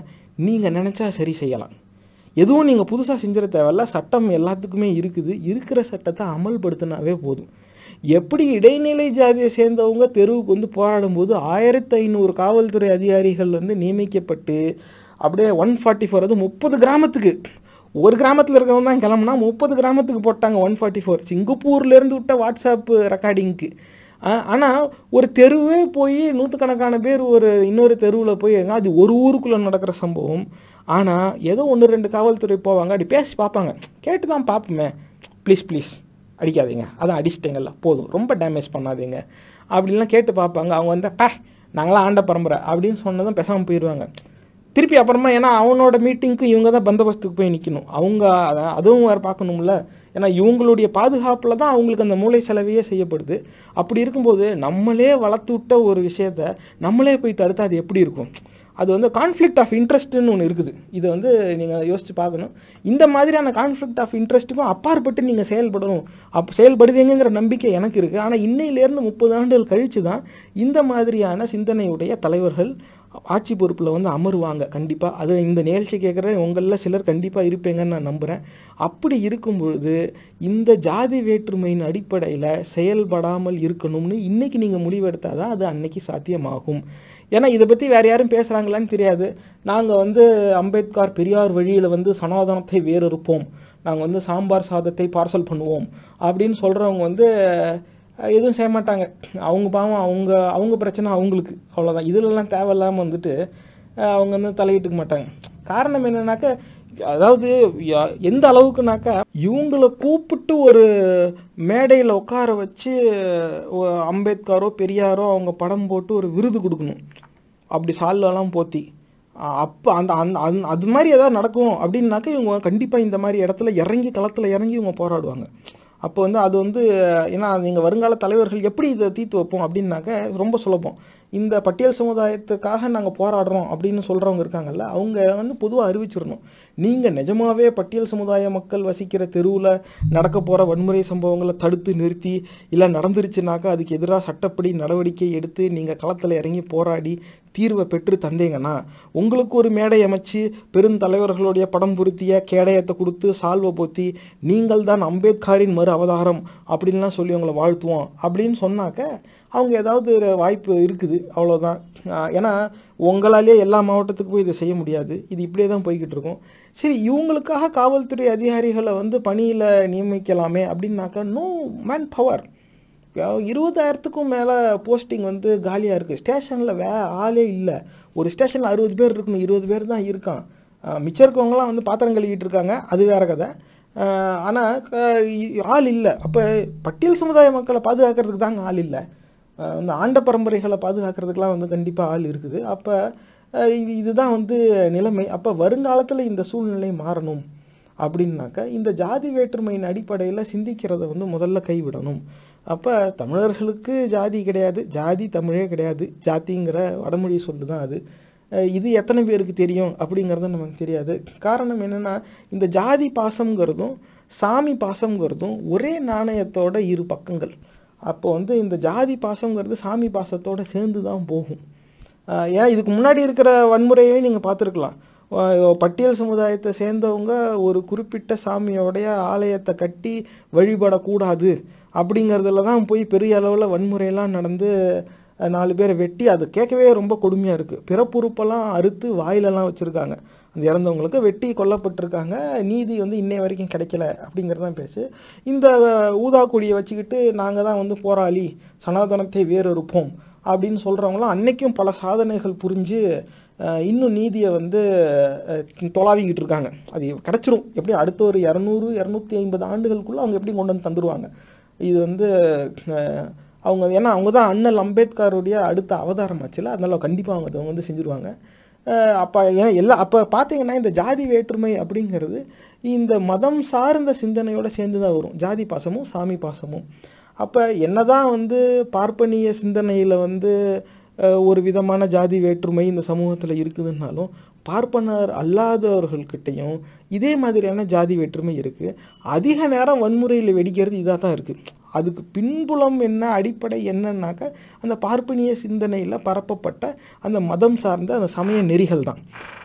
நீங்கள் நினச்சா சரி செய்யலாம். எதுவும் நீங்கள் புதுசாக செஞ்சிட தேவையில்ல. சட்டம் எல்லாத்துக்குமே இருக்குது. இருக்கிற சட்டத்தை அமல்படுத்தினாவே போதும். எப்படி இடைநிலை ஜாதியை சேர்ந்தவங்க தெருவுக்கு வந்து போராடும்போது ஆயிரத்தி ஐநூறு காவல்துறை அதிகாரிகள் வந்து நியமிக்கப்பட்டு அப்படியே ஒன் ஃபார்ட்டி ஃபோர் அது முப்பது கிராமத்துக்கு ஒரு கிராமத்தில் இருக்கவங்க தான் கிளம்புனா முப்பது கிராமத்துக்கு போட்டாங்க ஒன் ஃபார்ட்டி ஃபோர் சிங்கப்பூர்லேருந்து விட்ட வாட்ஸ்அப் ரெக்கார்டிங்க்கு ஆனால் ஒரு தெருவே போய் நூற்றுக்கணக்கான பேர் ஒரு இன்னொரு தெருவில் போய் அது ஒரு ஊருக்குள்ளே நடக்கிற சம்பவம். ஆனால் ஏதோ ஒன்று ரெண்டு காவல்துறை போவாங்க அப்படி பேசி பார்ப்பாங்க. கேட்டு தான் பார்ப்போமே. Please please. அடிக்காதீங்க. அதான் அடிச்சிட்டீங்கல்ல போதும். ரொம்ப டேமேஜ் பண்ணாதீங்க. அப்படின்லாம் கேட்டு பார்ப்பாங்க. அவங்க வந்து பே நாங்களாம் ஆண்ட பரம்பரை அப்படின்னு சொன்னதும் பேசாமல் போயிடுவாங்க திருப்பி அப்புறமா ஏன்னா அவனோட மீட்டிங்க்கு இவங்க தான் பந்தோபஸ்துக்கு போய் நிற்கணும் அவங்க அதுவும் வேறு பார்க்கணும்ல. ஏன்னா இவங்களுடைய பாதுகாப்பில் தான் அவங்களுக்கு அந்த மூளை செலவையே செய்யப்படுது. அப்படி இருக்கும்போது நம்மளே வளர்த்து விட்ட ஒரு விஷயத்த நம்மளே போய் தடுத்தா அது எப்படி இருக்கும்? அது வந்து கான்ஃப்ளிக்ட் ஆஃப் இன்ட்ரெஸ்ட்னு ஒன்று இருக்குது. இதை வந்து நீங்கள் யோசித்து பார்க்கணும். இந்த மாதிரியான கான்ஃப்ளிக்ட் ஆஃப் இன்ட்ரெஸ்ட்டுக்கும் அப்பாற்பட்டு நீங்கள் செயல்படணும். அப் செயல்படுவீங்கிற நம்பிக்கை எனக்கு இருக்குது ஆனால் இன்னையிலேருந்து முப்பது ஆண்டுகள் கழித்து தான் இந்த மாதிரியான சிந்தனையுடைய தலைவர்கள் ஆட்சி பொறுப்பில் வந்து அமருவாங்க. கண்டிப்பாக அது இந்த நிகழ்ச்சி கேட்குற உங்களில் சிலர் கண்டிப்பாக இருப்பீங்கன்னு நான் நம்புகிறேன் அப்படி இருக்கும் பொழுது இந்த ஜாதி வேற்றுமையின் அடிப்படையில் செயல்படாமல் இருக்கணும்னு இன்றைக்கி நீங்கள் முடிவெடுத்தால் தான் அது அன்னைக்கு சாத்தியமாகும். ஏன்னா இதை பற்றி வேறு யாரும் பேசுகிறாங்களான்னு தெரியாது. நாங்கள் வந்து அம்பேத்கர் பெரியார் வழியில் வந்து சனாதனத்தை வேறறுப்போம். நாங்கள் வந்து சாம்பார் சாதத்தை பார்சல் பண்ணுவோம். அப்படின்னு சொல்கிறவங்க வந்து எதுவும் செய்ய மாட்டாங்க. அவங்க பாவம் அவங்க அவங்க பிரச்சனை அவங்களுக்கு. அவ்வளோதான் இதுலலாம் தேவையில்லாமல் வந்துட்டு அவங்க வந்து தலையிட்டுக்க மாட்டாங்க. காரணம் என்னன்னாக்க அதாவது எந்த அளவுக்குனாக்கா இவங்கள கூப்பிட்டு ஒரு மேடையில் உட்கார வச்சு அம்பேத்காரோ அம்பேத்கரோ பெரியாரோ அவங்க படம் போட்டு ஒரு விருது கொடுக்கணும். அப்படி சால்வெல்லாம் போத்தி அப்போ அந்த அந்த அந் அது மாதிரி ஏதாவது நடக்கும் அப்படின்னாக்கா இவங்க கண்டிப்பாக இந்த மாதிரி இடத்துல இறங்கி களத்தில் இறங்கி இவங்க போராடுவாங்க. அப்போ வந்து அது வந்து ஏன்னா நீங்கள் வருங்கால தலைவர்கள் எப்படி இதை தீர்த்து வைப்போம் அப்படின்னாக்க ரொம்ப சுலபம். இந்த பட்டியல் சமுதாயத்துக்காக நாங்கள் போராடுறோம் அப்படின்னு சொல்கிறவங்க இருக்காங்கல்ல அவங்க வந்து பொதுவாக அறிவிச்சிடணும். நீங்கள் நிஜமாகவே பட்டியல் சமுதாய மக்கள் வசிக்கிற தெருவில் நடக்க போகிற வன்முறை சம்பவங்களை தடுத்து நிறுத்தி இல்லை நடந்துருச்சுனாக்கா அதுக்கு எதிராக சட்டப்படி நடவடிக்கை எடுத்து நீங்கள் களத்தில் இறங்கி போராடி தீர்வை பெற்று தந்தீங்கன்னா உங்களுக்கு ஒரு மேடை அமைச்சு பெருந்தலைவர்களுடைய படம் பொருத்திய கேடயத்தை கொடுத்து சால்வை போத்தி நீங்கள் தான் அம்பேத்கரின் மறு அவதாரம் அப்படின்லாம் சொல்லி உங்களை வாழ்த்துவோம் அப்படின்னு சொன்னாக்க அவங்க ஏதாவது ஒரு வாய்ப்பு இருக்குது அவ்வளோதான் ஏன்னா உங்களாலே எல்லா மாவட்டத்துக்கும் போய் இதை செய்ய முடியாது. இது இப்படியே தான் போய்கிட்டு இருக்கும். சரி இவங்களுக்காக காவல்துறை அதிகாரிகளை வந்து பணியில் நியமிக்கலாமே அப்படின்னாக்கா நோ மேன் பவர் இருபதாயிரத்துக்கும் மேலே போஸ்டிங் வந்து காலியாக இருக்குது ஸ்டேஷனில் வே ஆளே இல்லை. ஒரு ஸ்டேஷனில் அறுபது பேர் இருக்கணும். இருபது பேர் தான் இருக்கான். மிச்சம் இருக்கவங்களாம் வந்து பாத்திரம் கழுவிட்டு இருக்காங்க. அது வேற கதை. ஆனால் ஆள் இல்லை. அப்போ பட்டியல் சமுதாய மக்களை பாதுகாக்கிறதுக்கு தாங்க ஆள் இல்லை. இந்த ஆண்ட பரம்பரைகளை பாதுகாக்கிறதுக்கெலாம் வந்து கண்டிப்பாக ஆள் இருக்குது. அப்போ இது இதுதான் வந்து நிலைமை. அப்போ வருங்காலத்தில் இந்த சூழ்நிலை மாறணும் அப்படின்னாக்க இந்த ஜாதி வேற்றுமையின் அடிப்படையில் சிந்திக்கிறத வந்து முதல்ல கைவிடணும். அப்போ தமிழர்களுக்கு ஜாதி கிடையாது ஜாதி தமிழே கிடையாது. ஜாதிங்கிற வடமொழி சொல்லு தான் அது இது எத்தனை பேருக்கு தெரியும் அப்படிங்கிறது நமக்கு தெரியாது. காரணம் என்னென்னா இந்த ஜாதி பாசம்ங்கிறதும் சாமி பாசம்ங்கிறதும் ஒரே நாணயத்தோட இரு பக்கங்கள். அப்போ வந்து இந்த ஜாதி பாசங்கிறது சாமி பாசத்தோடு சேர்ந்து தான் போகும் ஏன் இதுக்கு முன்னாடி இருக்கிற வன்முறையே நீங்கள் பார்த்துருக்கலாம். பட்டியல் சமுதாயத்தை சேர்ந்தவங்க ஒரு குறிப்பிட்ட சாமியோடைய ஆலயத்தை கட்டி வழிபடக்கூடாது அப்படிங்கிறதுல தான் போய் பெரிய அளவில் வன்முறையெல்லாம் நடந்து நாலு பேரை வெட்டி அது கேட்கவே ரொம்ப கொடுமையாக இருக்குது பிறப்புறுப்பெல்லாம் அறுத்து வாயிலெல்லாம் வச்சுருக்காங்க. அந்த இறந்தவங்களுக்கு வெட்டி கொல்லப்பட்டிருக்காங்க. நீதி வந்து இன்னை வரைக்கும் கிடைக்கல அப்படிங்கிறது தான் பேச்சு இந்த ஊதா கொடியை வச்சுக்கிட்டு நாங்கள் தான் வந்து போராளி சனாதனத்தை வேறறுப்போம் அப்படின்னு சொல்கிறவங்களாம் அன்னைக்கும் பல சாதனைகள் புரிஞ்சு இன்னும் நீதியை வந்து தொலாவிக்கிட்டு இருக்காங்க. அது கிடச்சிரும். எப்படி அடுத்த ஒரு இரநூறு இரநூத்தி ஐம்பது ஆண்டுகளுக்குள்ளே அவங்க எப்படி கொண்டு வந்து தந்துடுவாங்க இது வந்து அவங்க ஏன்னா அவங்க தான் அண்ணல் அம்பேத்கருடைய அடுத்த அவதாரம் ஆச்சுல. அதனால கண்டிப்பாக அவங்க அதை வந்து செஞ்சுருவாங்க. அப்போ ஏன்னா எல்லா அப்போ பார்த்தீங்கன்னா இந்த ஜாதி வேற்றுமை அப்படிங்கிறது இந்த மதம் சார்ந்த சிந்தனையோடு சேர்ந்து தான் வரும். ஜாதி பாசமும் சாமி பாசமும். அப்போ என்னதான் வந்து பார்ப்பனிய சிந்தனையில் வந்து ஒரு விதமான ஜாதி வேற்றுமை இந்த சமூகத்தில் இருக்குதுன்னாலும் பார்ப்பனர் அல்லாதவர்கள்கிட்டையும் இதே மாதிரியான ஜாதி வேற்றுமை இருக்குது அதிக நேரம் வன்முறையில் வெடிக்கிறது இதாக தான் இருக்குது அதுக்கு பின்புலம் என்ன அடிப்படை என்னன்னாக்க அந்த பார்ப்பனிய சிந்தனையில் பரப்பப்பட்ட அந்த மதம் சார்ந்த அந்த சமய நெறிகள் தான்.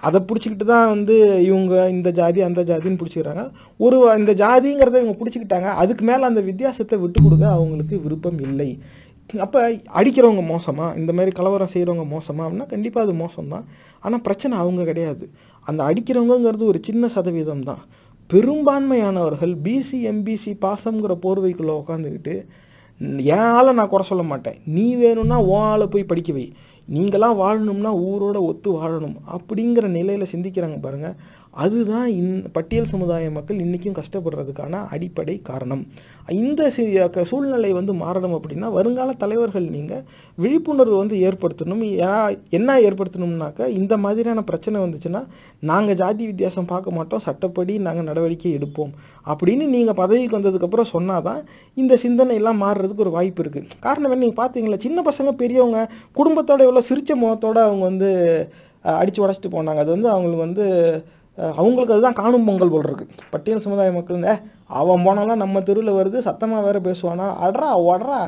அதை பிடிச்சிக்கிட்டு தான் வந்து இவங்க இந்த ஜாதி அந்த ஜாதின்னு பிடிச்சிக்கிறாங்க. ஒரு இந்த ஜாதிங்கிறத இவங்க பிடிச்சிக்கிட்டாங்க. அதுக்கு மேலே அந்த வித்தியாசத்தை விட்டு கொடுக்க அவங்களுக்கு விருப்பம் இல்லை. அப்போ அடிக்கிறவங்க மோசமாக இந்த மாதிரி கலவரம் செய்கிறவங்க மோசமாக அப்படின்னா கண்டிப்பாக அது மோசம்தான். ஆனால் பிரச்சனை அவங்க கிடையாது. அந்த அடிக்கிறவங்கங்கிறது ஒரு சின்ன சதவீதம் தான். பெரும்பான்மையானவர்கள் பிசி எம்பிசி பாசம்ங்கிற போர்வைக்குள்ளே உட்காந்துக்கிட்டு என் ஆளை நான் குறை சொல்ல மாட்டேன். நீ வேணும்னா ஓ ஆளை போய் படிக்க வை. நீங்களாம் வாழணும்னா ஊரோட ஒத்து வாழணும். அப்படிங்கிற நிலையில் சிந்திக்கிறாங்க பாருங்கள் அதுதான் இந் பட்டியல் சமுதாய மக்கள் இன்றைக்கும் கஷ்டப்படுறதுக்கான அடிப்படை காரணம். இந்த சூழ்நிலை வந்து மாறணும் அப்படின்னா வருங்கால தலைவர்கள் நீங்கள் விழிப்புணர்வு வந்து ஏற்படுத்தணும். ஏன்னா என்ன ஏற்படுத்தணும்னாக்க இந்த மாதிரியான பிரச்சனை வந்துச்சுன்னா நாங்கள் ஜாதி வித்தியாசம் பார்க்க மாட்டோம். சட்டப்படி நாங்கள் நடவடிக்கை எடுப்போம். அப்படின்னு நீங்கள் பதவிக்கு வந்ததுக்கப்புறம் சொன்னால் தான் இந்த சிந்தனை எல்லாம் மாறுறதுக்கு ஒரு வாய்ப்பு இருக்குது காரணம் என்ன நீங்கள் பார்த்தீங்களா சின்ன பசங்க பெரியவங்க குடும்பத்தோட எவ்வளோ சிரிச்ச முகத்தோடு அவங்க வந்து அடித்து உடச்சிட்டு போனாங்க. அது வந்து அவங்களுக்கு வந்து அவங்களுக்கு அதுதான் காணும் பொங்கல் போல் இருக்கு. பட்டியல் சமுதாய மக்கள் "ஏ, அவன் போனாலாம் நம்ம தெருவில் வருது சத்தமாக வேற பேசுவானா? அட்ரா ஒட்றா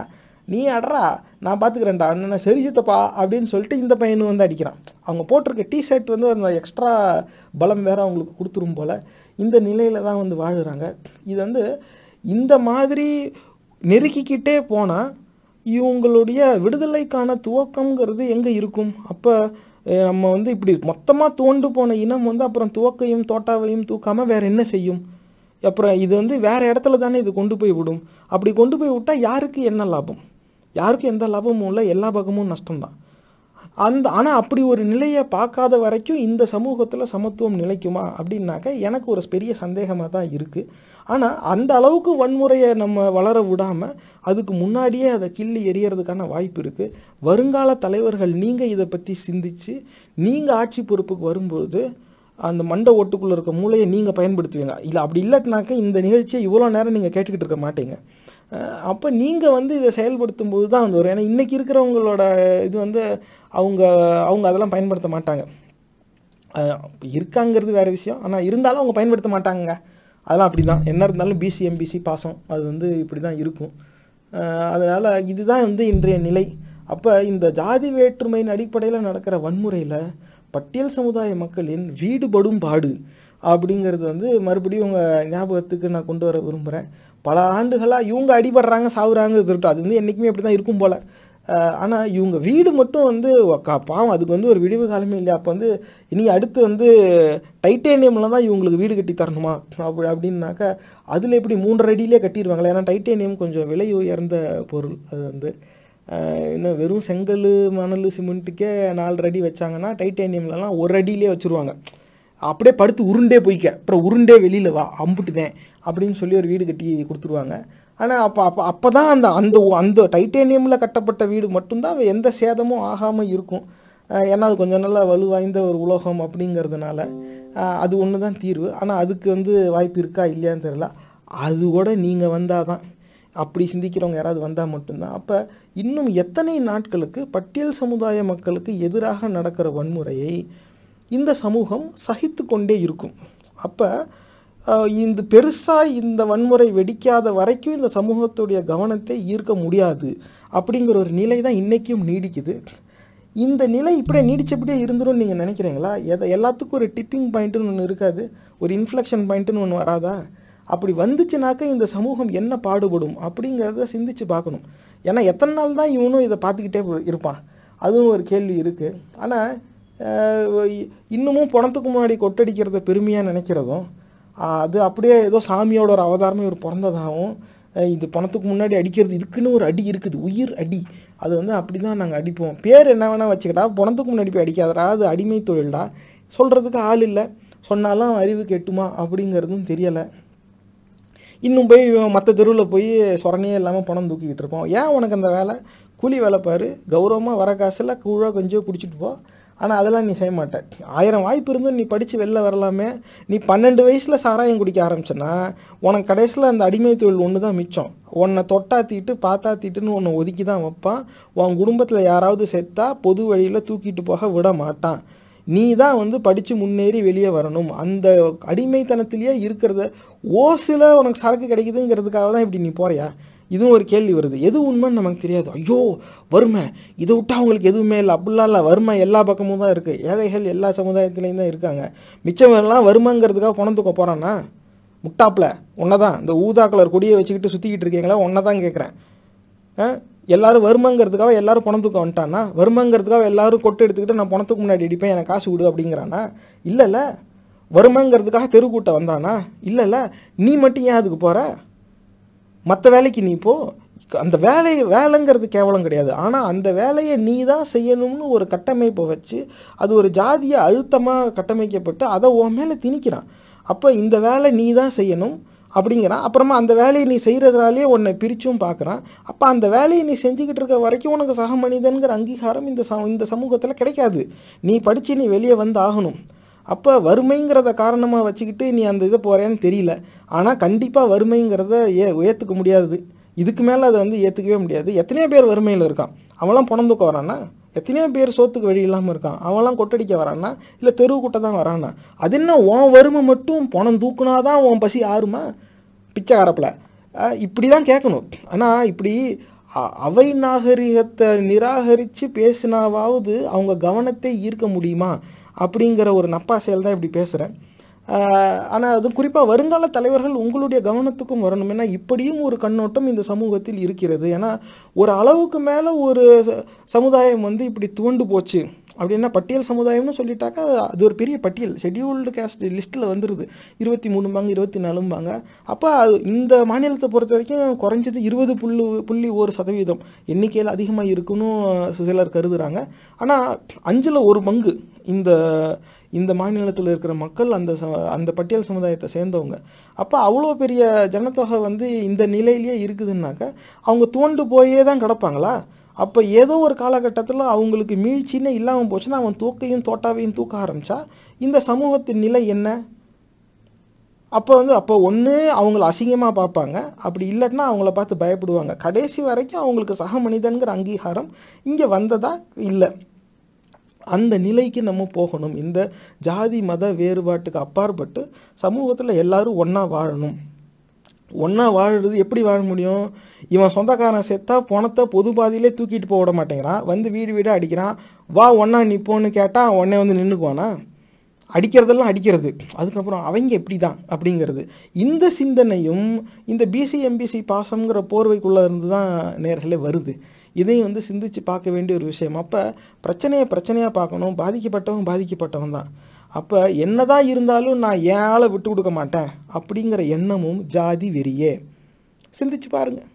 நீ அட்ரா நான் பார்த்துக்கிறேன்டா அண்ணன் சரி சித்தப்பா அப்படின்னு சொல்லிட்டு இந்த பையனு வந்து அடிக்கிறான். அவங்க போட்டிருக்க டிஷர்ட் வந்து அந்த எக்ஸ்ட்ரா பலம் வேறு அவங்களுக்கு கொடுத்துரும் போல் இந்த நிலையில் தான் வந்து வாழுறாங்க. இது வந்து இந்த மாதிரி நெருக்கிக்கிட்டே போனால் இவங்களுடைய விடுதலைக்கான துவக்கம்ங்கிறது எங்கே இருக்கும்? அப்போ நம்ம வந்து இப்படி மொத்தமாக தோண்டு போன இனம் வந்து அப்புறம் துவக்கையும் தோட்டாவையும் தூக்காமல் வேறு என்ன செய்யும்? அப்புறம் இது வந்து வேறு இடத்துல தானே இது கொண்டு போய் விடும். அப்படி கொண்டு போய் விட்டால் யாருக்கு என்ன லாபம்? யாருக்கும் எந்த லாபமும் இல்லை எல்லா பக்கமும் நஷ்டம்தான். அந்த ஆனால் அப்படி ஒரு நிலையை பார்க்காத வரைக்கும் இந்த சமூகத்தில் சமத்துவம் நிலைக்குமா? அப்படின்னாக்க எனக்கு ஒரு பெரிய சந்தேகமாக தான் இருக்குது ஆனால் அந்த அளவுக்கு வன்முறையை நம்ம வளர விடாமல் அதுக்கு முன்னாடியே அதை கிள்ளி எறியறதுக்கான வாய்ப்பு இருக்குது வருங்கால தலைவர்கள் நீங்கள் இதை பற்றி சிந்திச்சு நீங்கள் ஆட்சி பொறுப்புக்கு வரும்போது அந்த மண்டை ஓட்டுக்குள்ளே இருக்க மூளையை நீங்கள் பயன்படுத்துவீங்க. இல்லை அப்படி இல்லாட்டினாக்க இந்த நிகழ்ச்சியை இவ்வளோ நேரம் நீங்கள் கேட்டுக்கிட்டு இருக்க மாட்டீங்க. அப்போ நீங்கள் வந்து இதை செயல்படுத்தும் போது தான் வந்து வரும். ஏன்னா இன்றைக்கி இருக்கிறவங்களோட இது வந்து அவங்க அவங்க அதெல்லாம் பயன்படுத்த மாட்டாங்க. இருக்காங்கிறது வேறு விஷயம். ஆனால் இருந்தாலும் அவங்க பயன்படுத்த மாட்டாங்க அதெல்லாம் அப்படி தான் என்ன இருந்தாலும் பிசி எம்பிசி பாசம். அது வந்து இப்படி தான் இருக்கும் அதனால் இதுதான் வந்து இன்றைய நிலை. அப்போ இந்த ஜாதி வேற்றுமையின் அடிப்படையில் நடக்கிற வன்முறையில் பட்டியல் சமுதாய மக்களின் வீடுபடும் பாடு அப்படிங்கிறது வந்து மறுபடியும் உங்கள் ஞாபகத்துக்கு நான் கொண்டு வர விரும்புகிறேன் பல ஆண்டுகளாக இவங்க அடிபடுறாங்க சாவுறாங்க திருட்டு அது வந்து என்றைக்குமே அப்படி தான் இருக்கும் போல். ஆனால் இவங்க வீடு மட்டும் வந்து பாவம் அதுக்கு வந்து ஒரு விடிவு காலமே இல்லையா? அப்போ வந்து இனி அடுத்து வந்து டைட்டேனியமில் தான் இவங்களுக்கு வீடு கட்டி தரணுமா? அப்படி அப்படின்னாக்கா அதில் எப்படி மூன்றரை அடியிலே கட்டிடுவாங்களே? ஏன்னா டைட்டேனியம் கொஞ்சம் விலை உயர்ந்த பொருள். அது வந்து இன்னும் வெறும் செங்கல் மணல் சிமெண்ட்டுக்கே நாலு அடி வச்சாங்கன்னா டைட்டேனியம்லலாம் ஒரு அடியிலே வச்சுருவாங்க. அப்படியே படுத்து உருண்டே போய்க்க. அப்புறம் உருண்டே வெளியில் வா அம்புட்டுதேன் அப்படின்னு சொல்லி ஒரு வீடு கட்டி கொடுத்துருவாங்க. ஆனால் அப்போ அப்போ அப்போ தான் அந்த அந்த அந்த டைட்டேனியமில் கட்டப்பட்ட வீடு மட்டும்தான் எந்த சேதமும் ஆகாமல் இருக்கும். ஏன்னா அது கொஞ்சம் நல்லா வலுவாய்ந்த ஒரு உலோகம் அப்படிங்கிறதுனால அது ஒன்று தான் தீர்வு. ஆனால் அதுக்கு வந்து வாய்ப்பு இருக்கா இல்லையான்னு தெரியல. அது கூட நீங்கள் வந்தால் தான் அப்படி சிந்திக்கிறவங்க யாராவது வந்தால் மட்டும்தான். அப்போ இன்னும் எத்தனை நாட்களுக்கு பட்டியல் சமுதாய மக்களுக்கு எதிராக நடக்கிற வன்முறையை இந்த சமூகம் சகித்து கொண்டே இருக்கும். அப்போ இந்த பெருசாக இந்த வன்முறை வெடிக்காத வரைக்கும் இந்த சமூகத்துடைய கவனத்தை ஈர்க்க முடியாது அப்படிங்கிற ஒரு நிலை தான் இன்றைக்கும் நீடிக்குது. இந்த நிலை இப்படியே நீடிச்சபடியே இருந்துடும் நீங்கள் நினைக்கிறீங்களா? எதை எல்லாத்துக்கும் ஒரு டிப்பிங் பாயிண்ட்டுன்னு ஒன்று இருக்காது. ஒரு இன்ஃப்ளெக்ஷன் பாயிண்ட்டுன்னு ஒன்று வராதா? அப்படி வந்துச்சுனாக்க இந்த சமூகம் என்ன பாடுபடும் அப்படிங்கிறத சிந்திச்சு பார்க்கணும். ஏன்னா எத்தனை நாள் தான் இவனும் இதை பார்த்துக்கிட்டே இருப்பான்? அதுவும் ஒரு கேள்வி இருக்குது ஆனால் இன்னமும் பணத்துக்கு முன்னாடி கொட்டடிக்கிறத பெருமையாக நினைக்கிறதும் அது அப்படியே ஏதோ சாமியோட ஒரு அவதாரமே ஒரு பிறந்ததாகவும் இது பணத்துக்கு முன்னாடி அடிக்கிறது இதுக்குன்னு ஒரு அடி இருக்குது உயிர் அடி. அது வந்து அப்படி தான் நாங்கள் அடிப்போம். பேர் என்ன வேணால் வச்சுக்கிட்டா பணத்துக்கு முன்னாடி போய் அடிக்காதடா அது அடிமை தொழில்டா. சொல்கிறதுக்கு ஆள் இல்லை. சொன்னாலும் அறிவு கெட்டுமா அப்படிங்கிறதும் தெரியலை. இன்னும் போய் மற்ற தெருவில் போய் சொரணையே இல்லாமல் பணம் தூக்கிக்கிட்டு இருப்போம். ஏன் உனக்கு அந்த வேலை? கூலி வேலை பாரு கௌரவமாக வர காசில் கூழோ கொஞ்சம் குடிச்சிட்டு போ. ஆனால் அதெல்லாம் நீ செய்ய மாட்டேன் ஆயிரம் வாய்ப்பு இருந்தும் நீ படித்து வெளில வரலாமே. நீ பன்னெண்டு வயசில் சாராயம் குடிக்க ஆரம்பிச்சேன்னா உனக்கு கடைசியில் அந்த அடிமை தொழில் ஒன்று தான் மிச்சம். உன்னை தொட்டாத்திட்டு பார்த்தாத்திட்டுன்னு உன்னை ஒதுக்கி தான் வைப்பான். உன் குடும்பத்தில் யாராவது செத்தா பொது வழியில் தூக்கிட்டு போக விட மாட்டான். நீ தான் வந்து படித்து முன்னேறி வெளியே வரணும். அந்த அடிமைத்தனத்திலேயே இருக்கிறத ஓசில் உனக்கு சரக்கு கிடைக்குதுங்கிறதுக்காக தான் இப்படி நீ போறியா? இதுவும் ஒரு கேள்வி வருது. எது உண்மைன்னு நமக்கு தெரியாது. ஐயோ வறுமை. இதை விட்டால் அவங்களுக்கு எதுவுமே இல்லை. அப்படிலாம் இல்லை வறுமை எல்லா பக்கமும் தான் இருக்குது ஏழைகள் எல்லா சமுதாயத்துலேயும் தான் இருக்காங்க. மிச்சம் எல்லாம் வறுமைங்கிறதுக்காக பணம் போகிறான்னா முட்டாப்பில் ஒன்றை தான் இந்த ஊதா கலர் கொடியை வச்சுக்கிட்டு சுற்றிக்கிட்டு இருக்கீங்களா? ஒன்றை தான் கேட்குறேன் எல்லாரும் வருமங்கிறதுக்காக எல்லாரும் பணத்துக்கு தூக்க வந்துட்டானா வருமங்கிறதுக்காக எல்லாரும் கொட்டு எடுத்துக்கிட்டு நான் பணத்துக்கு முன்னாடி அடிப்பேன் எனக்கு காசு கொடு அப்படிங்கிறானா? இல்லைல்ல வருமங்கிறதுக்காக தெருக்கூட்ட வந்தானா? இல்லைல்ல நீ மட்டும் ஏன் அதுக்கு போகிற மற்ற வேலைக்கு நீ போ. அந்த வேலை வேலைங்கிறது கேவலம் கிடையாது. ஆனால் அந்த வேலையை நீ தான் செய்யணும்னு ஒரு கட்டமைப்பை வச்சு அது ஒரு ஜாதியை அழுத்தமாக கட்டமைக்கப்பட்டு அதை உன் மேலே திணிக்கிறான். அப்போ இந்த வேலை நீ தான் செய்யணும் அப்படிங்கிறான். அப்புறமா அந்த வேலையை நீ செய்கிறதுனாலே உன்னை பிரிச்சும் பார்க்குறான். அப்போ அந்த வேலையை நீ செஞ்சுக்கிட்டு இருக்க வரைக்கும் உனக்கு சக மனிதன்கிற அங்கீகாரம் இந்த ச இந்த சமூகத்தில் கிடைக்காது. நீ படித்து நீ வெளியே வந்து ஆகணும். அப்போ வறுமைங்கிறத காரணமாக வச்சுக்கிட்டு நீ அந்த இதை போகிறேன்னு தெரியல. ஆனால் கண்டிப்பாக வறுமைங்கிறத ஏ ஏற்றுக்க முடியாது. இதுக்கு மேலே அதை வந்து ஏற்றுக்கவே முடியாது. எத்தனையோ பேர் வறுமையில் இருக்கான். அவன்லாம் பணம் தூக்க எத்தனையோ பேர் சோத்துக்கு வழி இல்லாமல் இருக்கான். அவன்லாம் கொட்டடிக்க வரானா இல்லை தெருவு கூட்ட தான் வரானா அது என்ன உன் வறுமை மட்டும் பணம் தூக்குனா தான் உன் பசி ஆறுமா? பிச்சைக்காரப்பில் இப்படி தான் கேட்கணும். ஆனால் இப்படி அ- அவை நாகரிகத்தை நிராகரித்து பேசினாவாவது அவங்க கவனத்தை ஈர்க்க முடியுமா? அப்படிங்கிற ஒரு நப்பாசையில் தான் இப்படி பேசுகிறேன் ஆனால் அது குறிப்பாக வருங்கால தலைவர்கள் உங்களுடைய கவனத்துக்கும் வரணும். ஏன்னா இப்படியும் ஒரு கண்ணோட்டம் இந்த சமூகத்தில் இருக்கிறது. ஏன்னா ஒரு அளவுக்கு மேலே ஒரு ச- சமுதாயம் வந்து இப்படி துவண்டு போச்சு. அப்படின்னா பட்டியல் சமுதாயம்னு சொல்லிட்டாக்கா அது ஒரு பெரிய பட்டியல். ஷெடியூல்டு கேஸ்ட் லிஸ்ட்டில் வந்துடுது இருபத்தி மூணும்பாங்க இருபத்தி நாலும்பாங்க அப்போ அது இந்த மாநிலத்தை பொறுத்த வரைக்கும் குறைஞ்சது இருபது புள்ளி புள்ளி ஒரு சதவீதம். எண்ணிக்கையில் அதிகமாக இருக்குன்னு சிலர் கருதுகிறாங்க ஆனால் அஞ்சில் ஒரு பங்கு இந்த இந்த மாநிலத்தில் இருக்கிற மக்கள் அந்த ச அந்த பட்டியல் சமுதாயத்தை சேர்ந்தவங்க. அப்போ அவ்வளோ பெரிய ஜனத்தொகை வந்து இந்த நிலையிலேயே இருக்குதுன்னாக்க அவங்க தோண்டு போயே தான் கிடப்பாங்களா? அப்போ ஏதோ ஒரு காலகட்டத்தில் அவங்களுக்கு மீழ்ச்சின்னே இல்லாமல் போச்சுன்னா அவன் தூக்கையும் தோட்டாவையும் தூக்க ஆரம்பித்தா இந்த சமூகத்தின் நிலை என்ன? அப்போ வந்து அப்போ ஒன்று அவங்கள அசிங்கமாக பார்ப்பாங்க. அப்படி இல்லைன்னா அவங்கள பார்த்து பயப்படுவாங்க. கடைசி வரைக்கும் அவங்களுக்கு சக மனிதன்கிற அங்கீகாரம் இங்கே வந்ததா? இல்லை. அந்த நிலைக்கு நம்ம போகணும். இந்த ஜாதி மத வேறுபாட்டுக்கு அப்பாற்பட்டு சமூகத்தில் எல்லோரும் ஒன்றா வாழணும். ஒன்றா வாழுறது எப்படி வாழ முடியும்? இவன் சொந்தக்காரன் செத்தா பணத்தை பொது பாதியிலே தூக்கிட்டு போக விட மாட்டேங்கிறான். வந்து வீடு வீடாக அடிக்கிறான். வா ஒன்றா நிற்போன்னு கேட்டால் உடனே வந்து நின்றுக்குவானா அடிக்கிறதெல்லாம் அடிக்கிறது. அதுக்கப்புறம் அவங்க எப்படி தான் அப்படிங்கிறது. இந்த சிந்தனையும் இந்த பிசி எம்பிசி பாசம்ங்கிற போர்வைக்குள்ளே இருந்து தான் நேர்களே வருது. இதையும் வந்து சிந்திச்சு பார்க்க வேண்டிய ஒரு விஷயம். அப்போ பிரச்சனையை பிரச்சனையாக பார்க்கணும். பாதிக்கப்பட்டவன் பாதிக்கப்பட்டவன் தான் அப்போ என்னதான் இருந்தாலும் நான் ஏழை விட்டு கொடுக்க மாட்டேன் அப்படிங்கிற எண்ணமும் ஜாதி வெறியே. சிந்திச்சு பாருங்கள்